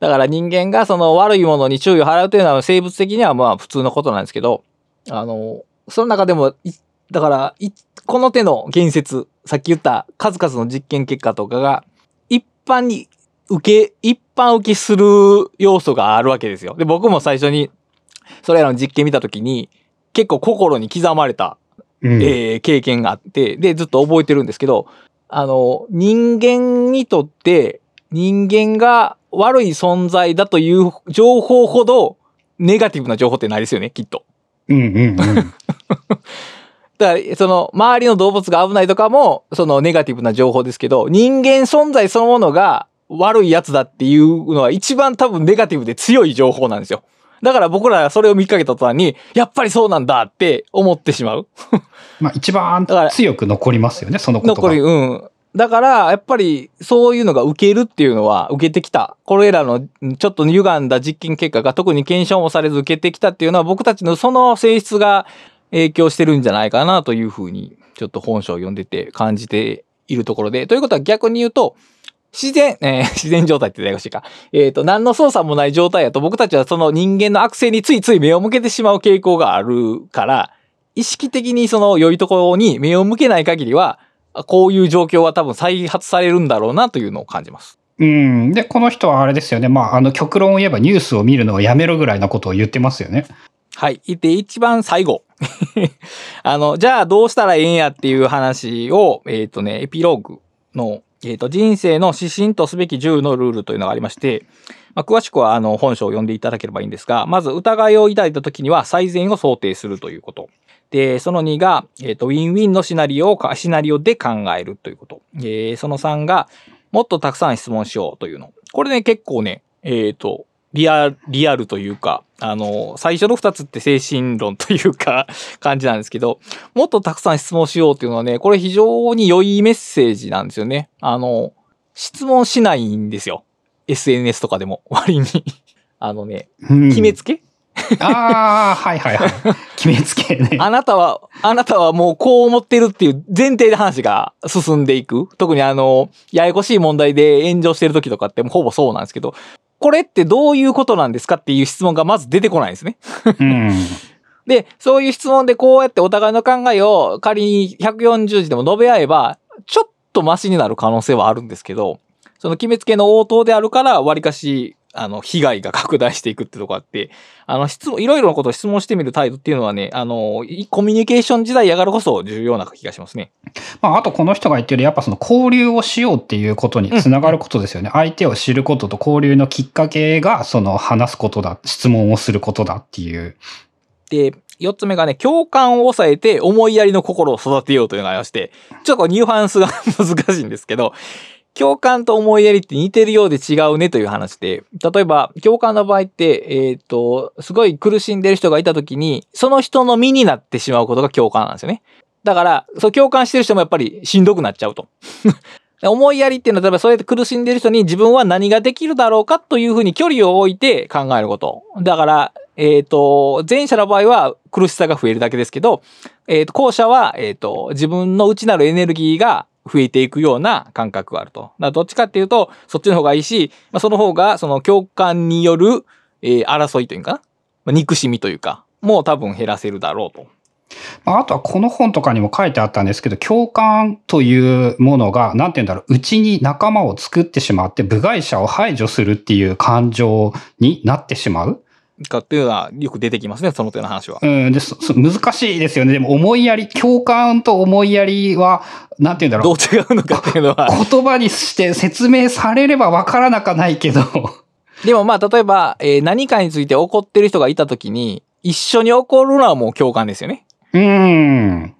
だから人間がその悪いものに注意を払うというのは生物的にはまあ普通のことなんですけど、あの、その中でも、いだから、いこの手の言説、さっき言った数々の実験結果とかが、一般に受け、一般受けする要素があるわけですよ。で、僕も最初に、それらの実験見たときに、結構心に刻まれたうんえー経験があって、で、ずっと覚えてるんですけど、あの、人間にとって、人間が悪い存在だという情報ほど、ネガティブな情報ってないですよね、きっと。うんうんうん。[LAUGHS] だから、その、周りの動物が危ないとかも、そのネガティブな情報ですけど、人間存在そのものが悪いやつだっていうのは一番多分ネガティブで強い情報なんですよ。だから僕らはそれを見かけた途端に、やっぱりそうなんだって思ってしまう。まあ一番強く残りますよね、その言葉。残り、うん。だから、やっぱり、そういうのが受けるっていうのは、受けてきた。これらの、んちょっと歪んだ実験結果が特に検証もされず受けてきたっていうのは、僕たちのその性質が影響してるんじゃないかなというふうに、ちょっと本書を読んでて感じているところで。ということは逆に言うと、自然、えー自然状態って言ったらよろしいか。えっ、と、何の操作もない状態やと、僕たちはその人間の悪性についつい目を向けてしまう傾向があるから、意識的にその良いところに目を向けない限りは、あこういう状況は多分再発されるんだろうなというのを感じます。うん。で、この人はあれですよね。まあ、あの、極論を言えばニュースを見るのをやめろぐらいなことを言ってますよね。はい。で、一番最後。[LAUGHS] あの、じゃあどうしたらええんやっていう話を、えっ、とね、エピローグの、えー、と、人生の指針とすべき10のルールというのがありまして、まあ、詳しくはあの本書を読んでいただければいいんですが、まず疑いを抱いた時には最善を想定するということ。で、その2が、えっ、と、ウィンウィンのシナリオを、シナリオで考えるということ。えーその3が、もっとたくさん質問しようというの。これね、結構ね、えっ、と、リアル、リアルというか、あの、最初の2つって精神論というか、[LAUGHS] 感じなんですけど、もっとたくさん質問しようっていうのはね、これ非常に良いメッセージなんですよね。あの、質問しないんですよ。SNS とかでも、[LAUGHS] 割に。あのね、うん決めつけ、ああ、はいはいはい。[LAUGHS] 決めつけね。あなたは、あなたはもうこう思ってるっていう前提で話が進んでいく。特にあの、ややこしい問題で炎上してる時とかってもうほぼそうなんですけど、これってどういうことなんですかっていう質問がまず出てこないんですね。うん。[LAUGHS] で、そういう質問でこうやってお互いの考えを仮に140字でも述べ合えば、ちょっとマシになる可能性はあるんですけど、その決めつけの応答であるから、わりかし、あの、被害が拡大していくってとこあって、あの、質問、いろいろなことを質問してみる態度っていうのはね、あの、いコミュニケーション時代やからこそ重要な気がしますね。まあ、あとこの人が言ってる、やっぱその交流をしようっていうことにつながることですよね。相手を知ることと交流のきっかけが、その話すことだ、質問をすることだっていう。で、四つ目がね、共感を抑えて思いやりの心を育てようというのがありまして、ちょっとこうニュアンスが [LAUGHS] 難しいんですけど、共感と思いやりって似てるようで違うねという話で、例えば共感の場合って、えっ、と、すごい苦しんでる人がいた時に、その人の身になってしまうことが共感なんですよね。だから、そう共感してる人もやっぱりしんどくなっちゃうと。[LAUGHS] 思いやりっていうのは、例えばそうやって苦しんでる人に自分は何ができるだろうかというふうに距離を置いて考えること。だから、えっ、と、前者の場合は苦しさが増えるだけですけど、えっ、と、後者は、えっ、と、自分の内なるエネルギーが増えていくような感覚があると。だからどっちかっていうと、そっちの方がいいし、まあ、その方が、その共感による、えー争いというかな、まあ、憎しみというか、もう多分減らせるだろうと。あとはこの本とかにも書いてあったんですけど、共感というものが、なんて言うんだろう、うちに仲間を作ってしまって、部外者を排除するっていう感情になってしまう。かっていうのはよく出てきますね、その手の話は。うん、で、そそ難しいですよね。でも思いやり、共感と思いやりは、なんて言うんだろどう違うのかっていうのは。う。言葉にして説明されればわからなかないけど。でもまあ、例えば、えー何かについて怒ってる人がいたときに、一緒に怒るのはもう共感ですよね。うん。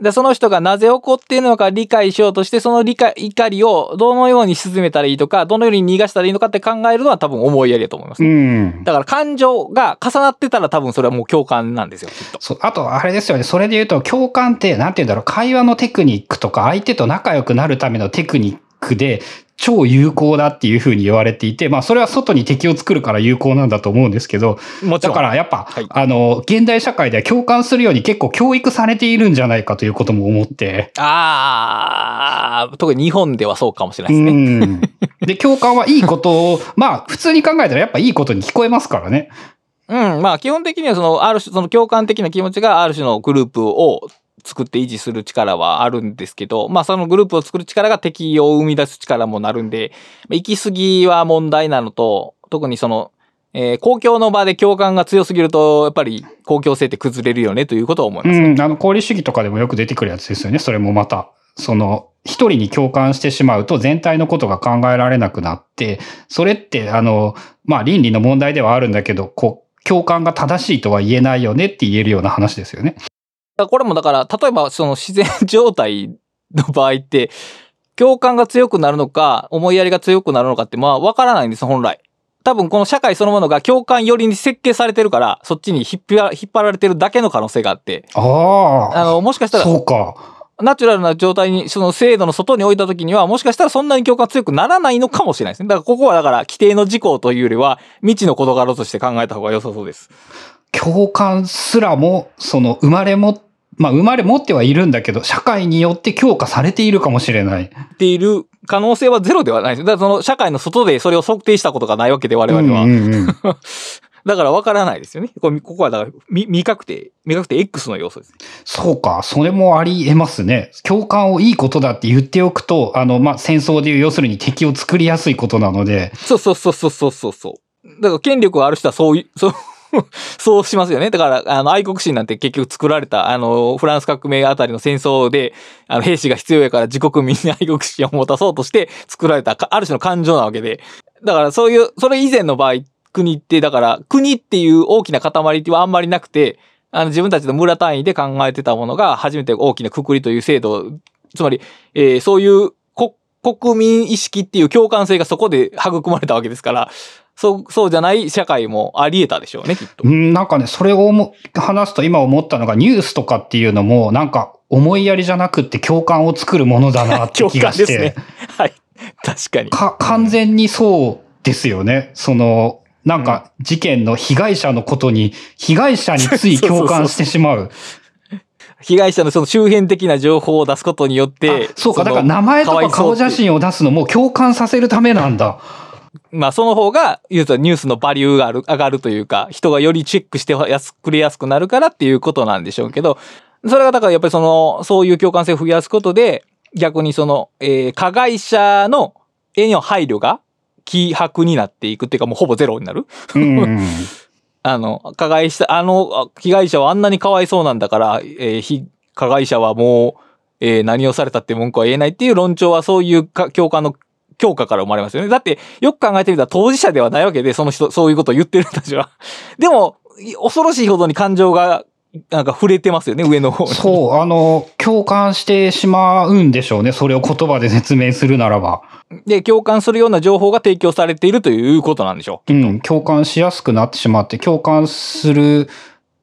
で、その人がなぜ怒っているのか理解しようとして、その理解、怒りをどのように沈めたらいいとか、どのように逃がしたらいいのかって考えるのは多分思いやりだと思いますうね。ん。だから感情が重なってたら多分それはもう共感なんですよ、きっと。そう、あと、あれですよね。それで言うと、共感って、なんて言うんだろう、会話のテクニックとか、相手と仲良くなるためのテクニックで、超有効だっていうふうに言われていて、まあ、それは外に敵を作るから有効なんだと思うんですけど、もちろん。だからやっぱ、はいあの、現代社会では共感するように結構教育されているんじゃないかということも思って、ああ、特に日本ではそうかもしれなういですね。ん。で、共感はいいことを、まあ、普通に考えたらやっぱいいことに聞こえますからね。うん、まあ基本的にはその、ある種、その共感的な気持ちがある種のグループを作って維持する力はあるんですけど、まあそのグループを作る力が敵を生み出す力もなるんで、行き過ぎは問題なのと、特にその、えー公共の場で共感が強すぎると、やっぱり公共性って崩れるよねということは思います。うん。あの、功利主義とかでもよく出てくるやつですよね。それもまた。その、一人に共感してしまうと全体のことが考えられなくなって、それって、あの、まあ、倫理の問題ではあるんだけど、こう、共感が正しいとは言えないよねって言えるような話ですよね。だからこれもだから、例えばその自然状態の場合って、共感が強くなるのか、思いやりが強くなるのかって、まあ、わからないんです、本来。多分この社会そのものが共感寄りに設計されてるから、そっちに引っ張ら引っ張られてるだけの可能性があって、ああ。あの、もしかしたら、そうか。ナチュラルな状態に、その制度の外に置いた時には、もしかしたらそんなに共感強くならないのかもしれないですね。だからここはだから、規定の事項というよりは、未知の事柄として考えた方が良さそうです。共感すらも、その、生まれも、まあ、生まれ持ってはいるんだけど、社会によって強化されているかもしれない。っている可能性はゼロではないです。だからその社会の外でそれを測定したことがないわけで我々は。うんうんうん [LAUGHS] だから分からないですよね。これここはだから未未確定、未確定 X の要素です。そうか、それもあり得ますね。共感をいいことだって言っておくと、あの、まあ、戦争でいう、要するに敵を作りやすいことなので、そうそうそうそうそうそうそう。だから権力がある人はそういう、そう、[LAUGHS] そうしますよね。だから、あの、愛国心なんて結局作られた、あの、フランス革命あたりの戦争で、あの、兵士が必要やから自国民に愛国心を持たそうとして作られた、ある種の感情なわけで。だからそういう、それ以前の場合、国って、だから、国っていう大きな塊はあんまりなくて、あの、自分たちの村単位で考えてたものが、初めて大きなくくりという制度、つまり、えーそういう国民意識っていう共感性がそこで育まれたわけですから、そう、そうじゃない社会もあり得たでしょうね、きっとう。ん、なんかね、それを思話すと今思ったのが、ニュースとかっていうのも、なんか、思いやりじゃなくって共感を作るものだなって共気がして、[LAUGHS] 感ですね。[LAUGHS] はい。確かに。か、完全にそうですよね。その、なんか、事件の被害者のことに、被害者につい共感してしまう。[LAUGHS] 被害者のその周辺的な情報を出すことによってあ、そうか、だのから名前とわか顔写真を出すのも共感させるためなんだ。まあその方が、言うとニュースのバリューがある上がるというか、人がよりチェックしてやすくれやすくなるからっていうことなんでしょうけど、それがだからやっぱりその、そういう共感性を増やすことで、逆にその、えー加害者の、への配慮が希薄になっていくっていうかもうほぼゼロになる。うん。[LAUGHS] あの、加害した、あの、被害者はあんなにかわいそうなんだから、えー被加害者はもう、えー何をされたって文句は言えないっていう論調はそういうか共感の強化から生まれますよね。だって、よく考えてみたら当事者ではないわけで、その人、そういうことを言ってる人たちは。[LAUGHS] でも、い恐ろしいほどに感情が、なんか触れてますよね、上の方に。そう、あの、共感してしまうんでしょうね。それを言葉で説明するならば。で、共感するような情報が提供されているということなんでしょうん、共感しやすくなってしまって、共感する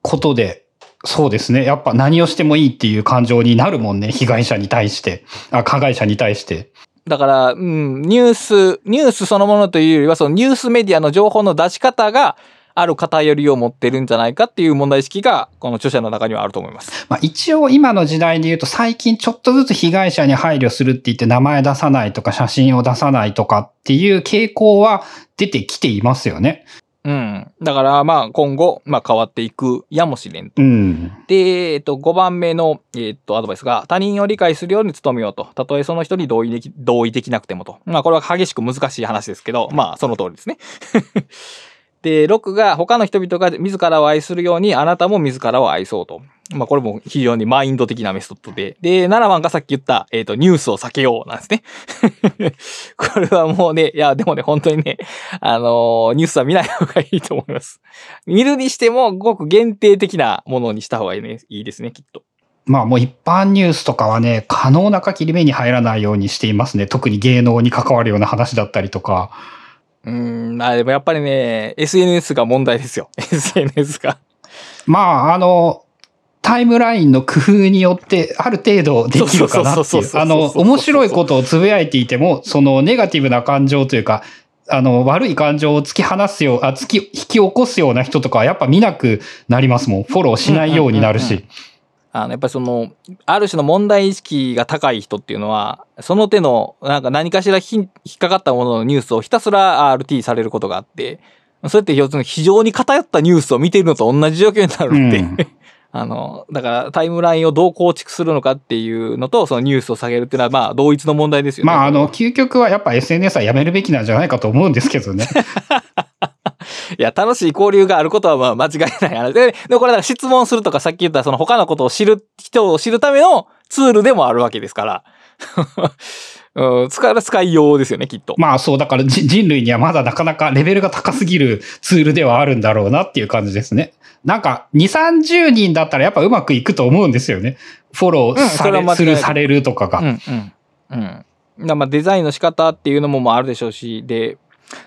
ことで、そうですね。やっぱ何をしてもいいっていう感情になるもんね。被害者に対して。あ、加害者に対して。だから、うん、ニュース、ニュースそのものというよりは、そのニュースメディアの情報の出し方が、ある偏りを持ってるんじゃないかっていう問題意識が、この著者の中にはあると思います。まあ、一応今の時代で言うと最近ちょっとずつ被害者に配慮するって言って名前出さないとか写真を出さないとかっていう傾向は出てきていますよね。うん。だから、まあ、今後、まあ、変わっていくやもしれんと。うん。で、えっと、5番目の、えっと、アドバイスが、他人を理解するように努めようと。たとえその人に同意でき、同意できなくてもと。まあ、これは激しく難しい話ですけど、まあ、その通りですね。で、6が、他の人々が自らを愛するように、あなたも自らを愛そうと。まあ、これも非常にマインド的なメソッドで。で、7番がさっき言った、えっと、ニュースを避けようなんですね。[LAUGHS] これはもうね、いや、でもね、本当にね、あのーニュースは見ない方がいいと思います。見るにしても、ごく限定的なものにした方がいい,、ね、いいですね、きっと。まあもう一般ニュースとかはね、可能な限り目に入らないようにしていますね。特に芸能に関わるような話だったりとか。うーん、まあでもやっぱりね、SNS が問題ですよ。[LAUGHS] SNS が。まああの、タイムラインの工夫によってある程度できるかなっていう。あの、面白いことをつぶやいていても、そのネガティブな感情というか、あの、悪い感情を突き放すよう、あ、突き、引き起こすような人とかはやっぱ見なくなりますもん。フォローしないようになるうんうんうんし。あの、やっぱりその、ある種の問題意識が高い人っていうのは、その手の、なんか何かしら引っかかったもののニュースをひたすら RT されることがあって、それって要するに非常に偏ったニュースを見ているのと同じ状況になるんで、うん [LAUGHS] あの、だからタイムラインをどう構築するのかっていうのと、そのニュースを下げるっていうのは、まあ、同一の問題ですよね。まああの、究極はやっぱ SNS はやめるべきなんじゃないかと思うんですけどね。[LAUGHS] いや、楽しい交流があることはまあ間違いない話で。でもこれだから質問するとかさっき言ったその他のことを知る人を知るためのツールでもあるわけですから。[LAUGHS] うん、使う使いようですよね、きっと。まあそう、だからじ人類にはまだなかなかレベルが高すぎるツールではあるんだろうなっていう感じですね。なんか2、30人だったらやっぱうまくいくと思うんですよね。フォローうんされ、それは間違いないする、されるとかが。うん、うん、うん。だまあデザインの仕方っていうのもまああるでしょうし、で、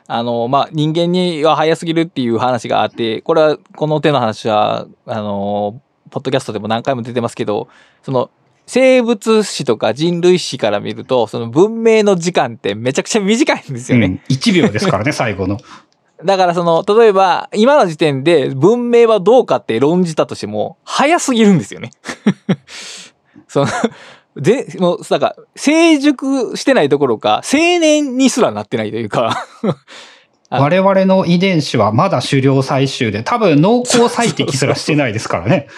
あの、まあ人間には早すぎるっていう話があって、これは、この手の話は、あの、ポッドキャストでも何回も出てますけど、その、生物史とか人類史から見ると、その文明の時間ってめちゃくちゃ短いんですよね。うん、1秒ですからね、[LAUGHS] 最後の。だからその、例えば、今の時点で文明はどうかって論じたとしても、早すぎるんですよね。[LAUGHS] その、で、もう、なんか、成熟してないどころか、青年にすらなってないというか、[LAUGHS] あ我々の遺伝子はまだ狩猟採集で、多分濃厚採摘すらしてないですからね。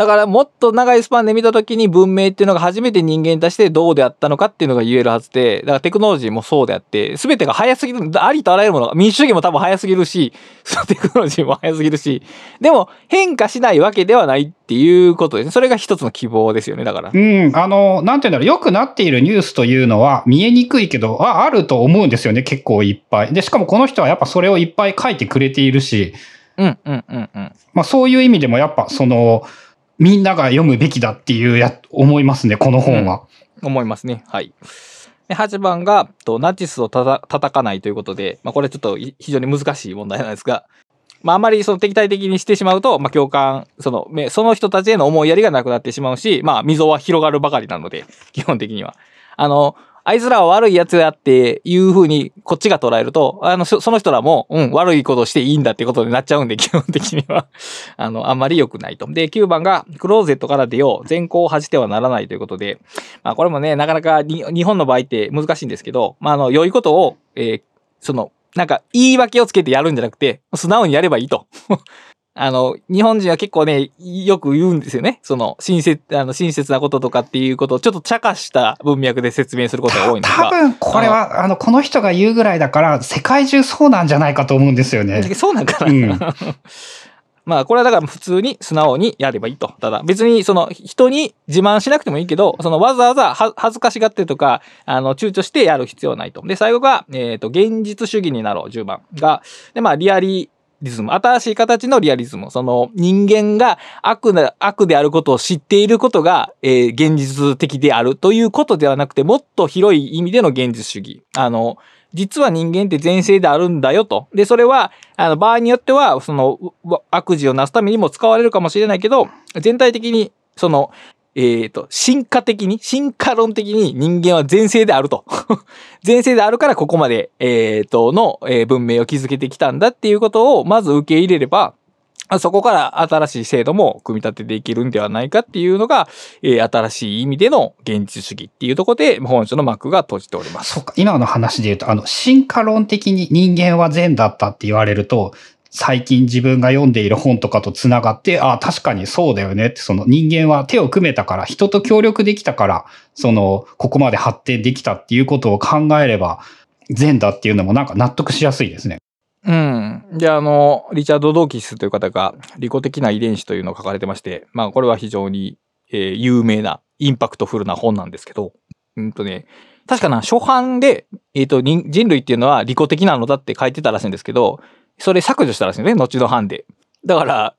だからもっと長いスパンで見たときに文明っていうのが初めて人間に対してどうであったのかっていうのが言えるはずで、だからテクノロジーもそうであって、すべてが早すぎる、ありとあらゆるものが、民主主義も多分早すぎるし、そ [LAUGHS] のテクノロジーも早すぎるし、でも変化しないわけではないっていうことですね。それが一つの希望ですよね、だから。うん、あの、なんていうんだろう、良くなっているニュースというのは見えにくいけど、あ、あると思うんですよね、結構いっぱい。で、しかもこの人はやっぱそれをいっぱい書いてくれているし、うん、うん、うん、うん。まあそういう意味でもやっぱその、みんなが読むべきだっていうや、思いますね、この本は。思いますね。はい。で、8番が、とナチスをたた叩かないということで、まあこれちょっと非常に難しい問題なんですが、まああまりその敵対的にしてしまうと、まあ共感、その、その人たちへの思いやりがなくなってしまうし、まあ溝は広がるばかりなので、基本的には。あの、あいつらは悪い奴やっていう風にこっちが捉えると、あの、その人らも、うん、悪いことしていいんだってことになっちゃうんで、基本的には。[LAUGHS] あの、あんまり良くないと。で、9番が、クローゼットから出よう。全校を恥じてはならないということで、まあこれもね、なかなか日本の場合って難しいんですけど、まああの、良いことを、えーその、なんか言い訳をつけてやるんじゃなくて、素直にやればいいと。あの、日本人は結構ね、よく言うんですよね。その、親切、あの、親切なこととかっていうことをちょっと茶化した文脈で説明することが多いんですが。多分これは、あの、この人が言うぐらいだから、世界中そうなんじゃないかと思うんですよね。[LAUGHS] そうなんかな、うん [LAUGHS] まあ、これはだから普通に素直にやればいいと。ただ、別にその人に自慢しなくてもいいけど、そのわざわざは恥ずかしがってとか、あの、躊躇してやる必要はないと。で、最後が、えっ、と、現実主義になろう、10番が、で、まあ、リアリリズム。新しい形のリアリズム。その人間が悪な、悪であることを知っていることが、えー現実的であるということではなくて、もっと広い意味での現実主義。あの、実は人間って前世であるんだよと。で、それは、あの、場合によっては、その、悪事をなすためにも使われるかもしれないけど、全体的に、その、えっ、と、進化的に、進化論的に人間は前世であると。[LAUGHS] 前世であるからここまで、えっ、と、の、えー文明を築けてきたんだっていうことをまず受け入れれば、そこから新しい制度も組み立てていけるんではないかっていうのが、えー新しい意味での現実主義っていうところで本書の幕が閉じております。そうか、今の話で言うと、あの、進化論的に人間は善だったって言われると、最近自分が読んでいる本とかと繋がって、ああ、確かにそうだよねって、その人間は手を組めたから、人と協力できたから、その、ここまで発展できたっていうことを考えれば、善だっていうのもなんか納得しやすいですね。うん。で、あの、リチャード・ドーキンスという方が、利己的な遺伝子というのを書かれてまして、まあ、これは非常に、えー有名な、インパクトフルな本なんですけど、うんとね、確かな、初版で、えっ、と、人類っていうのは利己的なのだって書いてたらしいんですけど、それ削除したらしいね、後の版で。だから、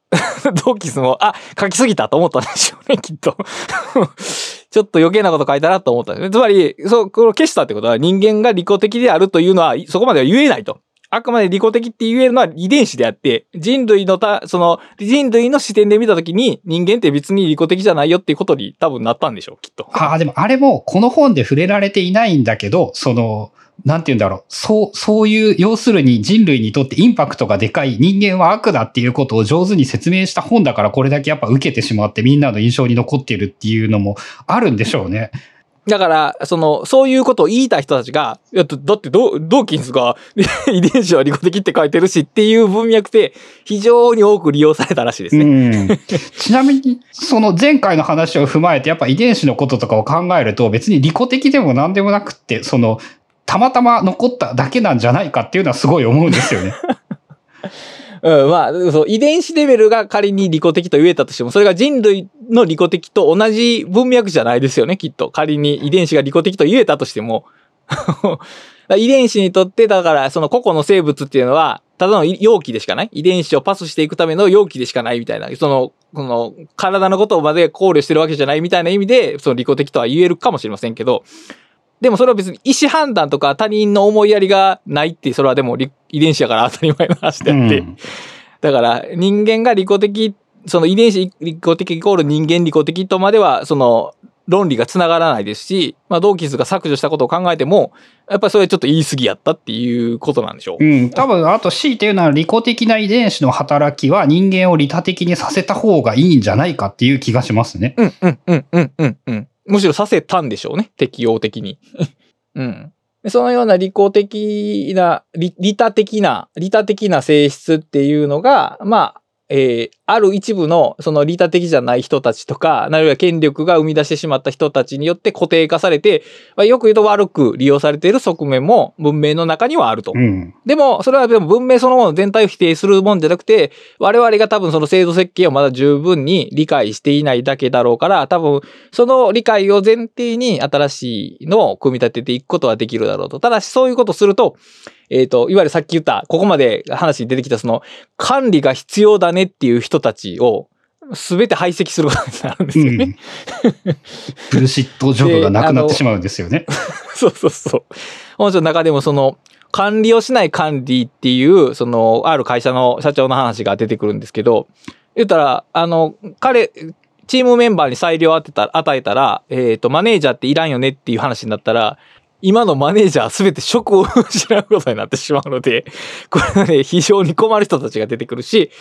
ドーキスも、あ、書きすぎたと思ったんでしょうね、きっと。[LAUGHS] ちょっと余計なこと書いたなと思ったんですね。つまり、そう、これを消したってことは人間が利己的であるというのは、そこまでは言えないと。あくまで利己的って言えるのは遺伝子であって、人類のた、その、人類の視点で見たときに、人間って別に利己的じゃないよっていうことに多分なったんでしょう、きっと。ああ、でもあれもこの本で触れられていないんだけど、その、なんて言うんだろう。そう、そういう、要するに人類にとってインパクトがでかい人間は悪だっていうことを上手に説明した本だからこれだけやっぱ受けてしまってみんなの印象に残っているっていうのもあるんでしょうね。だから、その、そういうことを言いたい人たちが、だってド、ドーキンスが遺伝子は利己的って書いてるしっていう文脈で非常に多く利用されたらしいですね。ちなみに、その前回の話を踏まえて、やっぱ遺伝子のこととかを考えると、別に利己的でも何でもなくって、その、たまたま残っただけなんじゃないかっていうのはすごい思うんですよね。[LAUGHS] うん、まあ、そう、遺伝子レベルが仮に利己的と言えたとしても、それが人類の利己的と同じ文脈じゃないですよね、きっと。仮に遺伝子が利己的と言えたとしても。遺伝子にとって、だから、その個々の生物っていうのは、ただの容器でしかない遺伝子をパスしていくための容器でしかないみたいな、その、この、体のことまで考慮してるわけじゃないみたいな意味で、その利己的とは言えるかもしれませんけど、でもそれは別に意思判断とか他人の思いやりがないって、それはでもり遺伝子やから当たり前の話であって、うんだから人間が利己的、その遺伝子利己的イコール人間利己的とまでは、その論理が繋がらないですし、まあ、ドーキンスが削除したことを考えても、やっぱりそれちょっと言い過ぎやったっていうことなんでしょう。うん、多分、あと C っていうのは利己的な遺伝子の働きは人間を利他的にさせた方がいいんじゃないかっていう気がしますね。うんうんうんうんうんうん。むしろさせたんでしょうね。適応的に。[LAUGHS] うん。でそのような利己的な、利利他的な、利他的な性質っていうのが、まあ、えーある一部のその利他的じゃない人たちとか、あるいは権力が生み出してしまった人たちによって固定化されて、まあ、よく言うと悪く利用されている側面も文明の中にはあると。うん。でも、それはでも文明そのもの全体を否定するもんじゃなくて、我々が多分その制度設計をまだ十分に理解していないだけだろうから、多分その理解を前提に新しいのを組み立てていくことはできるだろうと。ただしそういうことをすると、えっ、と、いわゆるさっき言った、ここまで話に出てきたその管理が必要だねっていう人たちを全て排斥することになるんですよね。うん。ブルシットジョブがなくなってしまうんですよね。[LAUGHS] そうそうそう。本書の中でもその、管理をしない管理っていう、その、ある会社の社長の話が出てくるんですけど、言ったら、あの、彼、チームメンバーに裁量を当てた与えたら、えっ、と、マネージャーっていらんよねっていう話になったら、今のマネージャーすべて職を失うことになってしまうので、これはね、非常に困る人たちが出てくるし、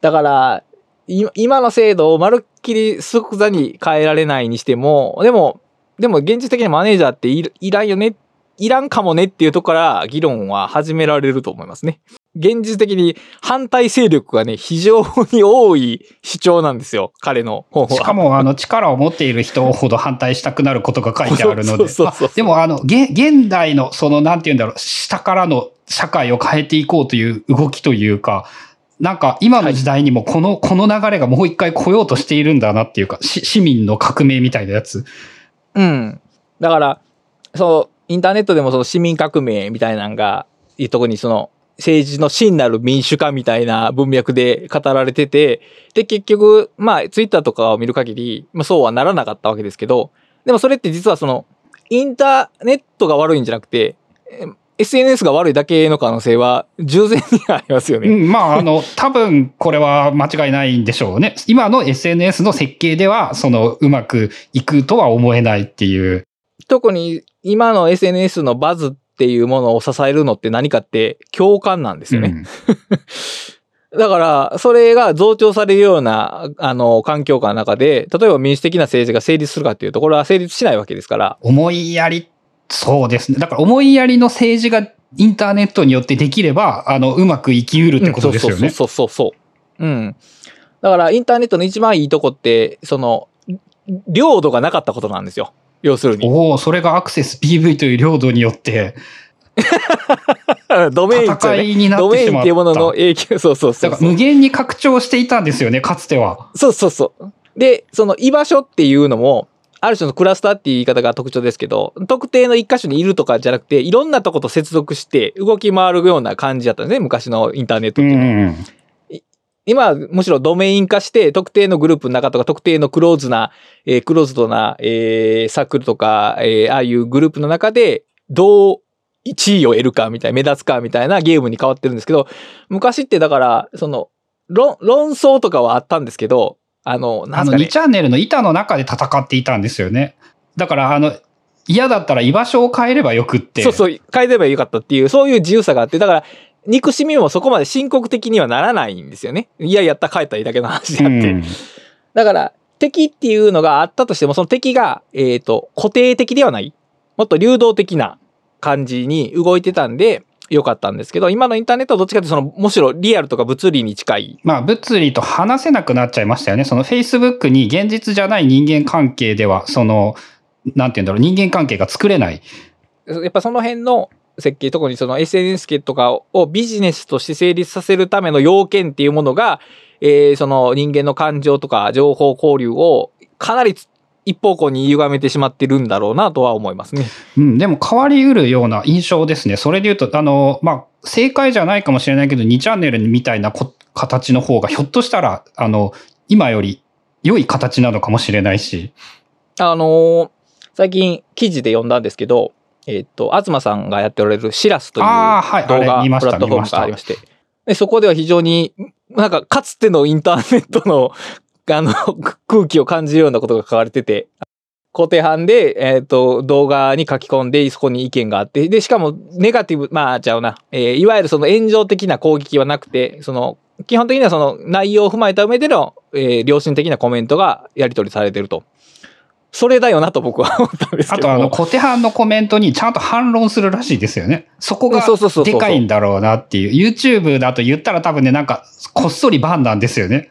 だから、今の制度をまるっきり即座に変えられないにしても、でも、でも現実的にマネージャーっていいらんよね、いらんかもねっていうところから議論は始められると思いますね。現実的に反対勢力がね、非常に多い主張なんですよ。彼の本は。しかも、あの、力を持っている人ほど反対したくなることが書いてあるので。そうそうでも、あの、現現代の、その、なんて言うんだろう、下からの社会を変えていこうという動きというか、なんか今の時代にもこの、この流れがもう一回来ようとしているんだなっていうか、し市民の革命みたいなやつ。うん。だから、そう、インターネットでもその市民革命みたいなのが、いうとこにその、政治の真なる民主化みたいな文脈で語られてて、で、結局、まあ、ツイッターとかを見る限り、まあ、そうはならなかったわけですけど、でもそれって実はその、インターネットが悪いんじゃなくて、え SNS が悪いだけの可能性は従前にありますよね。うん、まあ、あの、多分これは間違いないんでしょうね。今の SNS の設計では、その、うまくいくとは思えないっていう。特に今の SNS のバズっていうものを支えるのって何かって共感なんですよね。[LAUGHS] だから、それが増長されるような、あの、環境下の中で、例えば民主的な政治が成立するかっていうと、これは成立しないわけですから。思いやり、そうですね。だから思いやりの政治がインターネットによってできれば、あの、うまく生きうるってことですよね。そうそうそうそうそう。うん。だから、インターネットの一番いいとこって、その、領土がなかったことなんですよ。要するに。おお、それがアクセス PV という領土によって、[LAUGHS] ドメインっていっていうもののた。影響、[LAUGHS] そうそうそうだから無。限に拡張していたんですよね、かつては。そうそうそう。で、その居場所っていうのも、ある種のクラスターっていう言い方が特徴ですけど、特定の一箇所にいるとかじゃなくて、いろんなとこと接続して動き回るような感じだったんですね、昔のインターネットうっていうのは。ん。今はむしろドメイン化して、特定のグループの中とか、特定のクローズな、えークローズドな、えーサークルとか、えーああいうグループの中で、どう地位を得るかみたいな、目立つかみたいなゲームに変わってるんですけど、昔ってだから、その、論、論争とかはあったんですけど、あの、なあの、んすかね2チャンネルの板の中で戦っていたんですよね。だから、あの、嫌だったら居場所を変えればよくって。そうそう、変えればよかったっていう、そういう自由さがあって、だから、憎しみもそこまで深刻的にはならないんですよね。いや、やった、変えたらいいだけの話であって。うんだから、敵っていうのがあったとしても、その敵が、えっ、と、固定的ではない。もっと流動的な感じに動いてたんで、よかったんですけど、今のインターネットはどっちかというと、その、むしろリアルとか物理に近い。まあ、物理と話せなくなっちゃいましたよね。その Facebook に現実じゃない人間関係では、その、なんて言うんだろう、人間関係が作れない。やっぱその辺の設計、特にその SNS 系とかをビジネスとして成立させるための要件っていうものが、えーその人間の感情とか情報交流をかなり一方向に歪めてしまってるんだろうなとは思いますね。うん、でも変わりうるような印象ですね。それで言うと、あの、まあ、正解じゃないかもしれないけど、2チャンネルみたいなこ形の方が、ひょっとしたら、あの、今より良い形なのかもしれないし。あのー最近記事で読んだんですけど、えっ、と、東さんがやっておられるシラスという動画あれ見ましたプラットフォームがありまして、でそこでは非常に、なんかかつてのインターネットの、[LAUGHS] あの、空気を感じるようなことが書かれてて、固定版で、えっ、と、動画に書き込んで、そこに意見があって、で、しかも、ネガティブ、まあ、ちゃうな、えーいわゆるその炎上的な攻撃はなくて、その、基本的にはその内容を踏まえた上での、えー良心的なコメントがやり取りされてると。それだよなと僕は思ったんですけども。あと、あの、小手半のコメントにちゃんと反論するらしいですよね。そこがでかいんだろうなっていう。YouTube だと言ったら多分ね、なんか、こっそりバンなんですよね。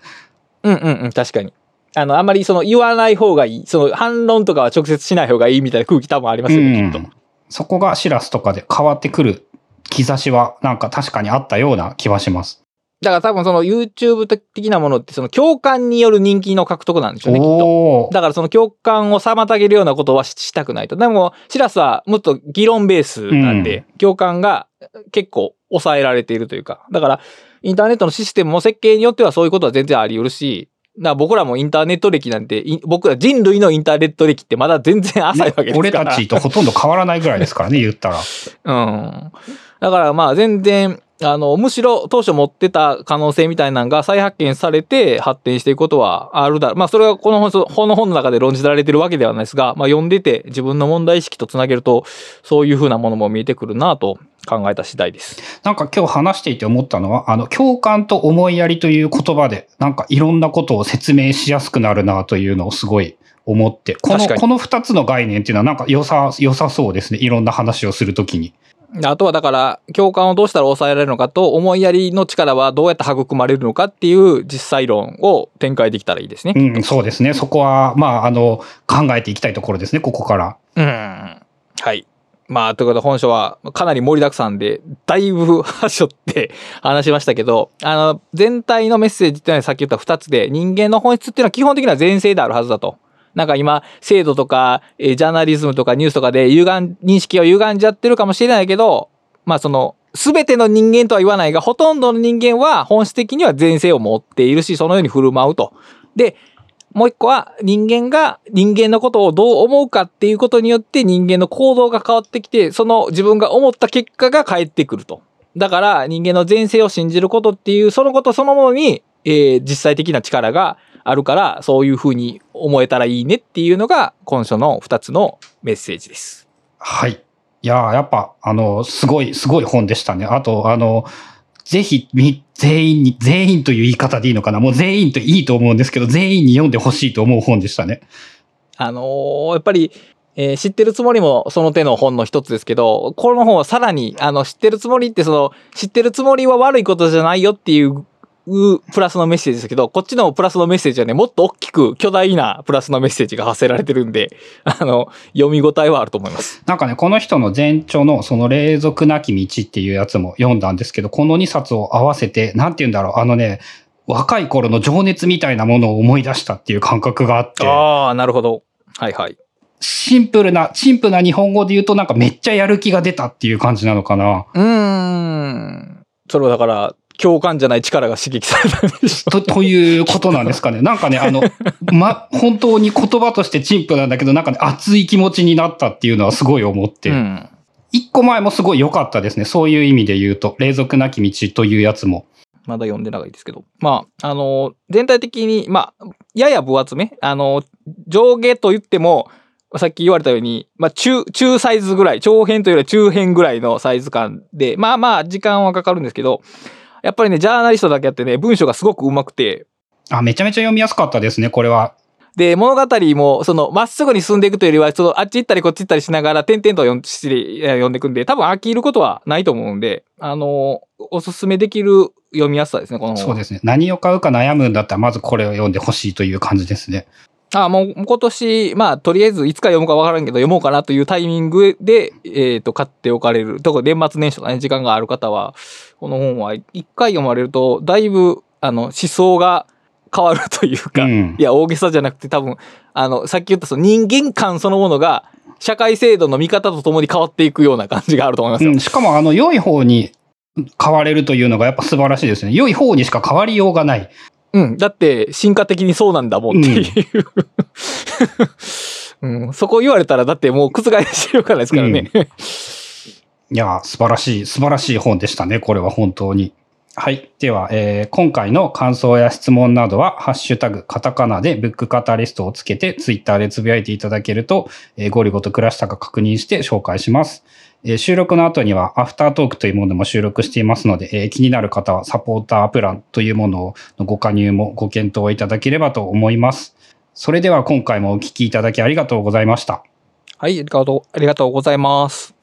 うんうんうん、確かに。あの、あんまりその言わない方がいい、その反論とかは直接しない方がいいみたいな空気多分ありますよね、きっと。うんそこがシラスとかで変わってくる兆しは、なんか確かにあったような気はします。だから多分その YouTube 的なものってその共感による人気の獲得なんでしょうね、きっと。だからその共感を妨げるようなことはししたくないと。でも、シラスはもっと議論ベースなんで、共感が結構抑えられているというか。だから、インターネットのシステムも設計によってはそういうことは全然あり得るし、だから僕らもインターネット歴なんて、い僕ら人類のインターネット歴ってまだ全然浅いわけですから。俺たちとほとんど変わらないぐらいですからね、言ったら。うん。だからまあ全然、あの、むしろ当初持ってた可能性みたいなのが再発見されて発展していくことはあるだろう。まあそれはこの本本の本の中で論じられてるわけではないですが、まあ読んでて自分の問題意識とつなげると、そういうふうなものも見えてくるなと考えた次第です。なんか今日話していて思ったのは、あの、共感と思いやりという言葉で、なんかいろんなことを説明しやすくなるなというのをすごい思って、この、この二つの概念っていうのはなんか良さ、良さそうですね。いろんな話をするときに。あとはだから、共感をどうしたら抑えられるのかと、思いやりの力はどうやって育まれるのかっていう実際論を展開できたらいいですね。うん、そうですね。そこは、まあ、あの、考えていきたいところですね、ここから。うん。はい。まあ、ということで本書はかなり盛りだくさんで、だいぶ端折って話しましたけど、あの、全体のメッセージっていうのはさっき言った2つで、人間の本質っていうのは基本的には前世であるはずだと。なんか今、制度とか、えージャーナリズムとかニュースとかで歪ん、認識を歪んじゃってるかもしれないけど、まあその、すべての人間とは言わないが、ほとんどの人間は本質的には前世を持っているし、そのように振る舞うと。で、もう一個は人間が人間のことをどう思うかっていうことによって人間の行動が変わってきて、その自分が思った結果が返ってくると。だから人間の前世を信じることっていうそのことそのものに、えー実際的な力があるからそういうふうに思えたらいいねっていうのが今書の2つのメッセージです。はい。いやーやっぱ、あの、すごい、すごい本でしたね。あと、あの、ぜひ、み全員に、全員という言い方でいいのかなもう全員といいと思うんですけど、全員に読んでほしいと思う本でしたね。あのーやっぱり、えー知ってるつもりもその手の本の一つですけど、この本はさらに、あの、知ってるつもりってその、知ってるつもりは悪いことじゃないよっていう、うプラスのメッセージですけど、こっちのプラスのメッセージはね、もっと大きく巨大なプラスのメッセージが発せられてるんで、[LAUGHS] あの、読み応えはあると思います。なんかね、この人の前著の、その霊俗なき道っていうやつも読んだんですけど、この2冊を合わせて、なんて言うんだろう、あのね、若い頃の情熱みたいなものを思い出したっていう感覚があって、ああ、なるほど。はいはい。シンプルな、シンプルな日本語で言うとなんかめっちゃやる気が出たっていう感じなのかな。うーん。それはだから、共感じゃない力が刺激されたんでしょと、[LAUGHS] ということなんですかね。なんかね、あの、[LAUGHS] ま、本当に言葉として陳腐なんだけど、なんかね、熱い気持ちになったっていうのはすごい思って。うん。一個前もすごい良かったですね。そういう意味で言うと、霊俗なき道というやつも。まだ読んでないですけど。まあ、あの、全体的に、まあ、やや分厚め。あの、上下と言っても、さっき言われたように、まあ、中、中サイズぐらい、長編というよりは中編ぐらいのサイズ感で、まあまあ、時間はかかるんですけど、やっぱりね、ジャーナリストだけあってね、文章がすごく上手くて、あ、めちゃめちゃ読みやすかったですね、これは。で、物語も、その、まっすぐに進んでいくというよりは、その、あっち行ったりこっち行ったりしながら、点々と読ん読んでいくんで、多分飽きることはないと思うんで、あの、おすすめできる読みやすさですね、この。そうですね。何を買うか悩むんだったら、まずこれを読んでほしいという感じですね。あもう今年、まあ、とりあえずいつか読むかわからんけど、読もうかなというタイミングで、えっ、と、買っておかれる。特に年末年始とかね、時間がある方は、この本は一回読まれると、だいぶ、あの、思想が変わるというか、うんいや、大げさじゃなくて多分、あの、さっき言ったその人間観そのものが、社会制度の見方とともに変わっていくような感じがあると思いますよ。うん、しかも、あの、良い方に変われるというのがやっぱ素晴らしいですね。良い方にしか変わりようがない。うん。だって、進化的にそうなんだもんっていう。うん、[LAUGHS] そこ言われたら、だってもう覆しようがないですからね。いやー、素晴らしい、素晴らしい本でしたね。これは本当に。はい。では、えー今回の感想や質問などは、ハッシュタグ、カタカナでブックカタリストをつけて、ツイッターでつぶやいていただけると、えーゴリゴと暮らしたか確認して紹介します。えー収録の後には、アフタートークというものも収録していますので、えー気になる方は、サポータープランというもののご加入もご検討いただければと思います。それでは今回もお聞きいただきありがとうございました。はい、ありがとう、ありがとうございます。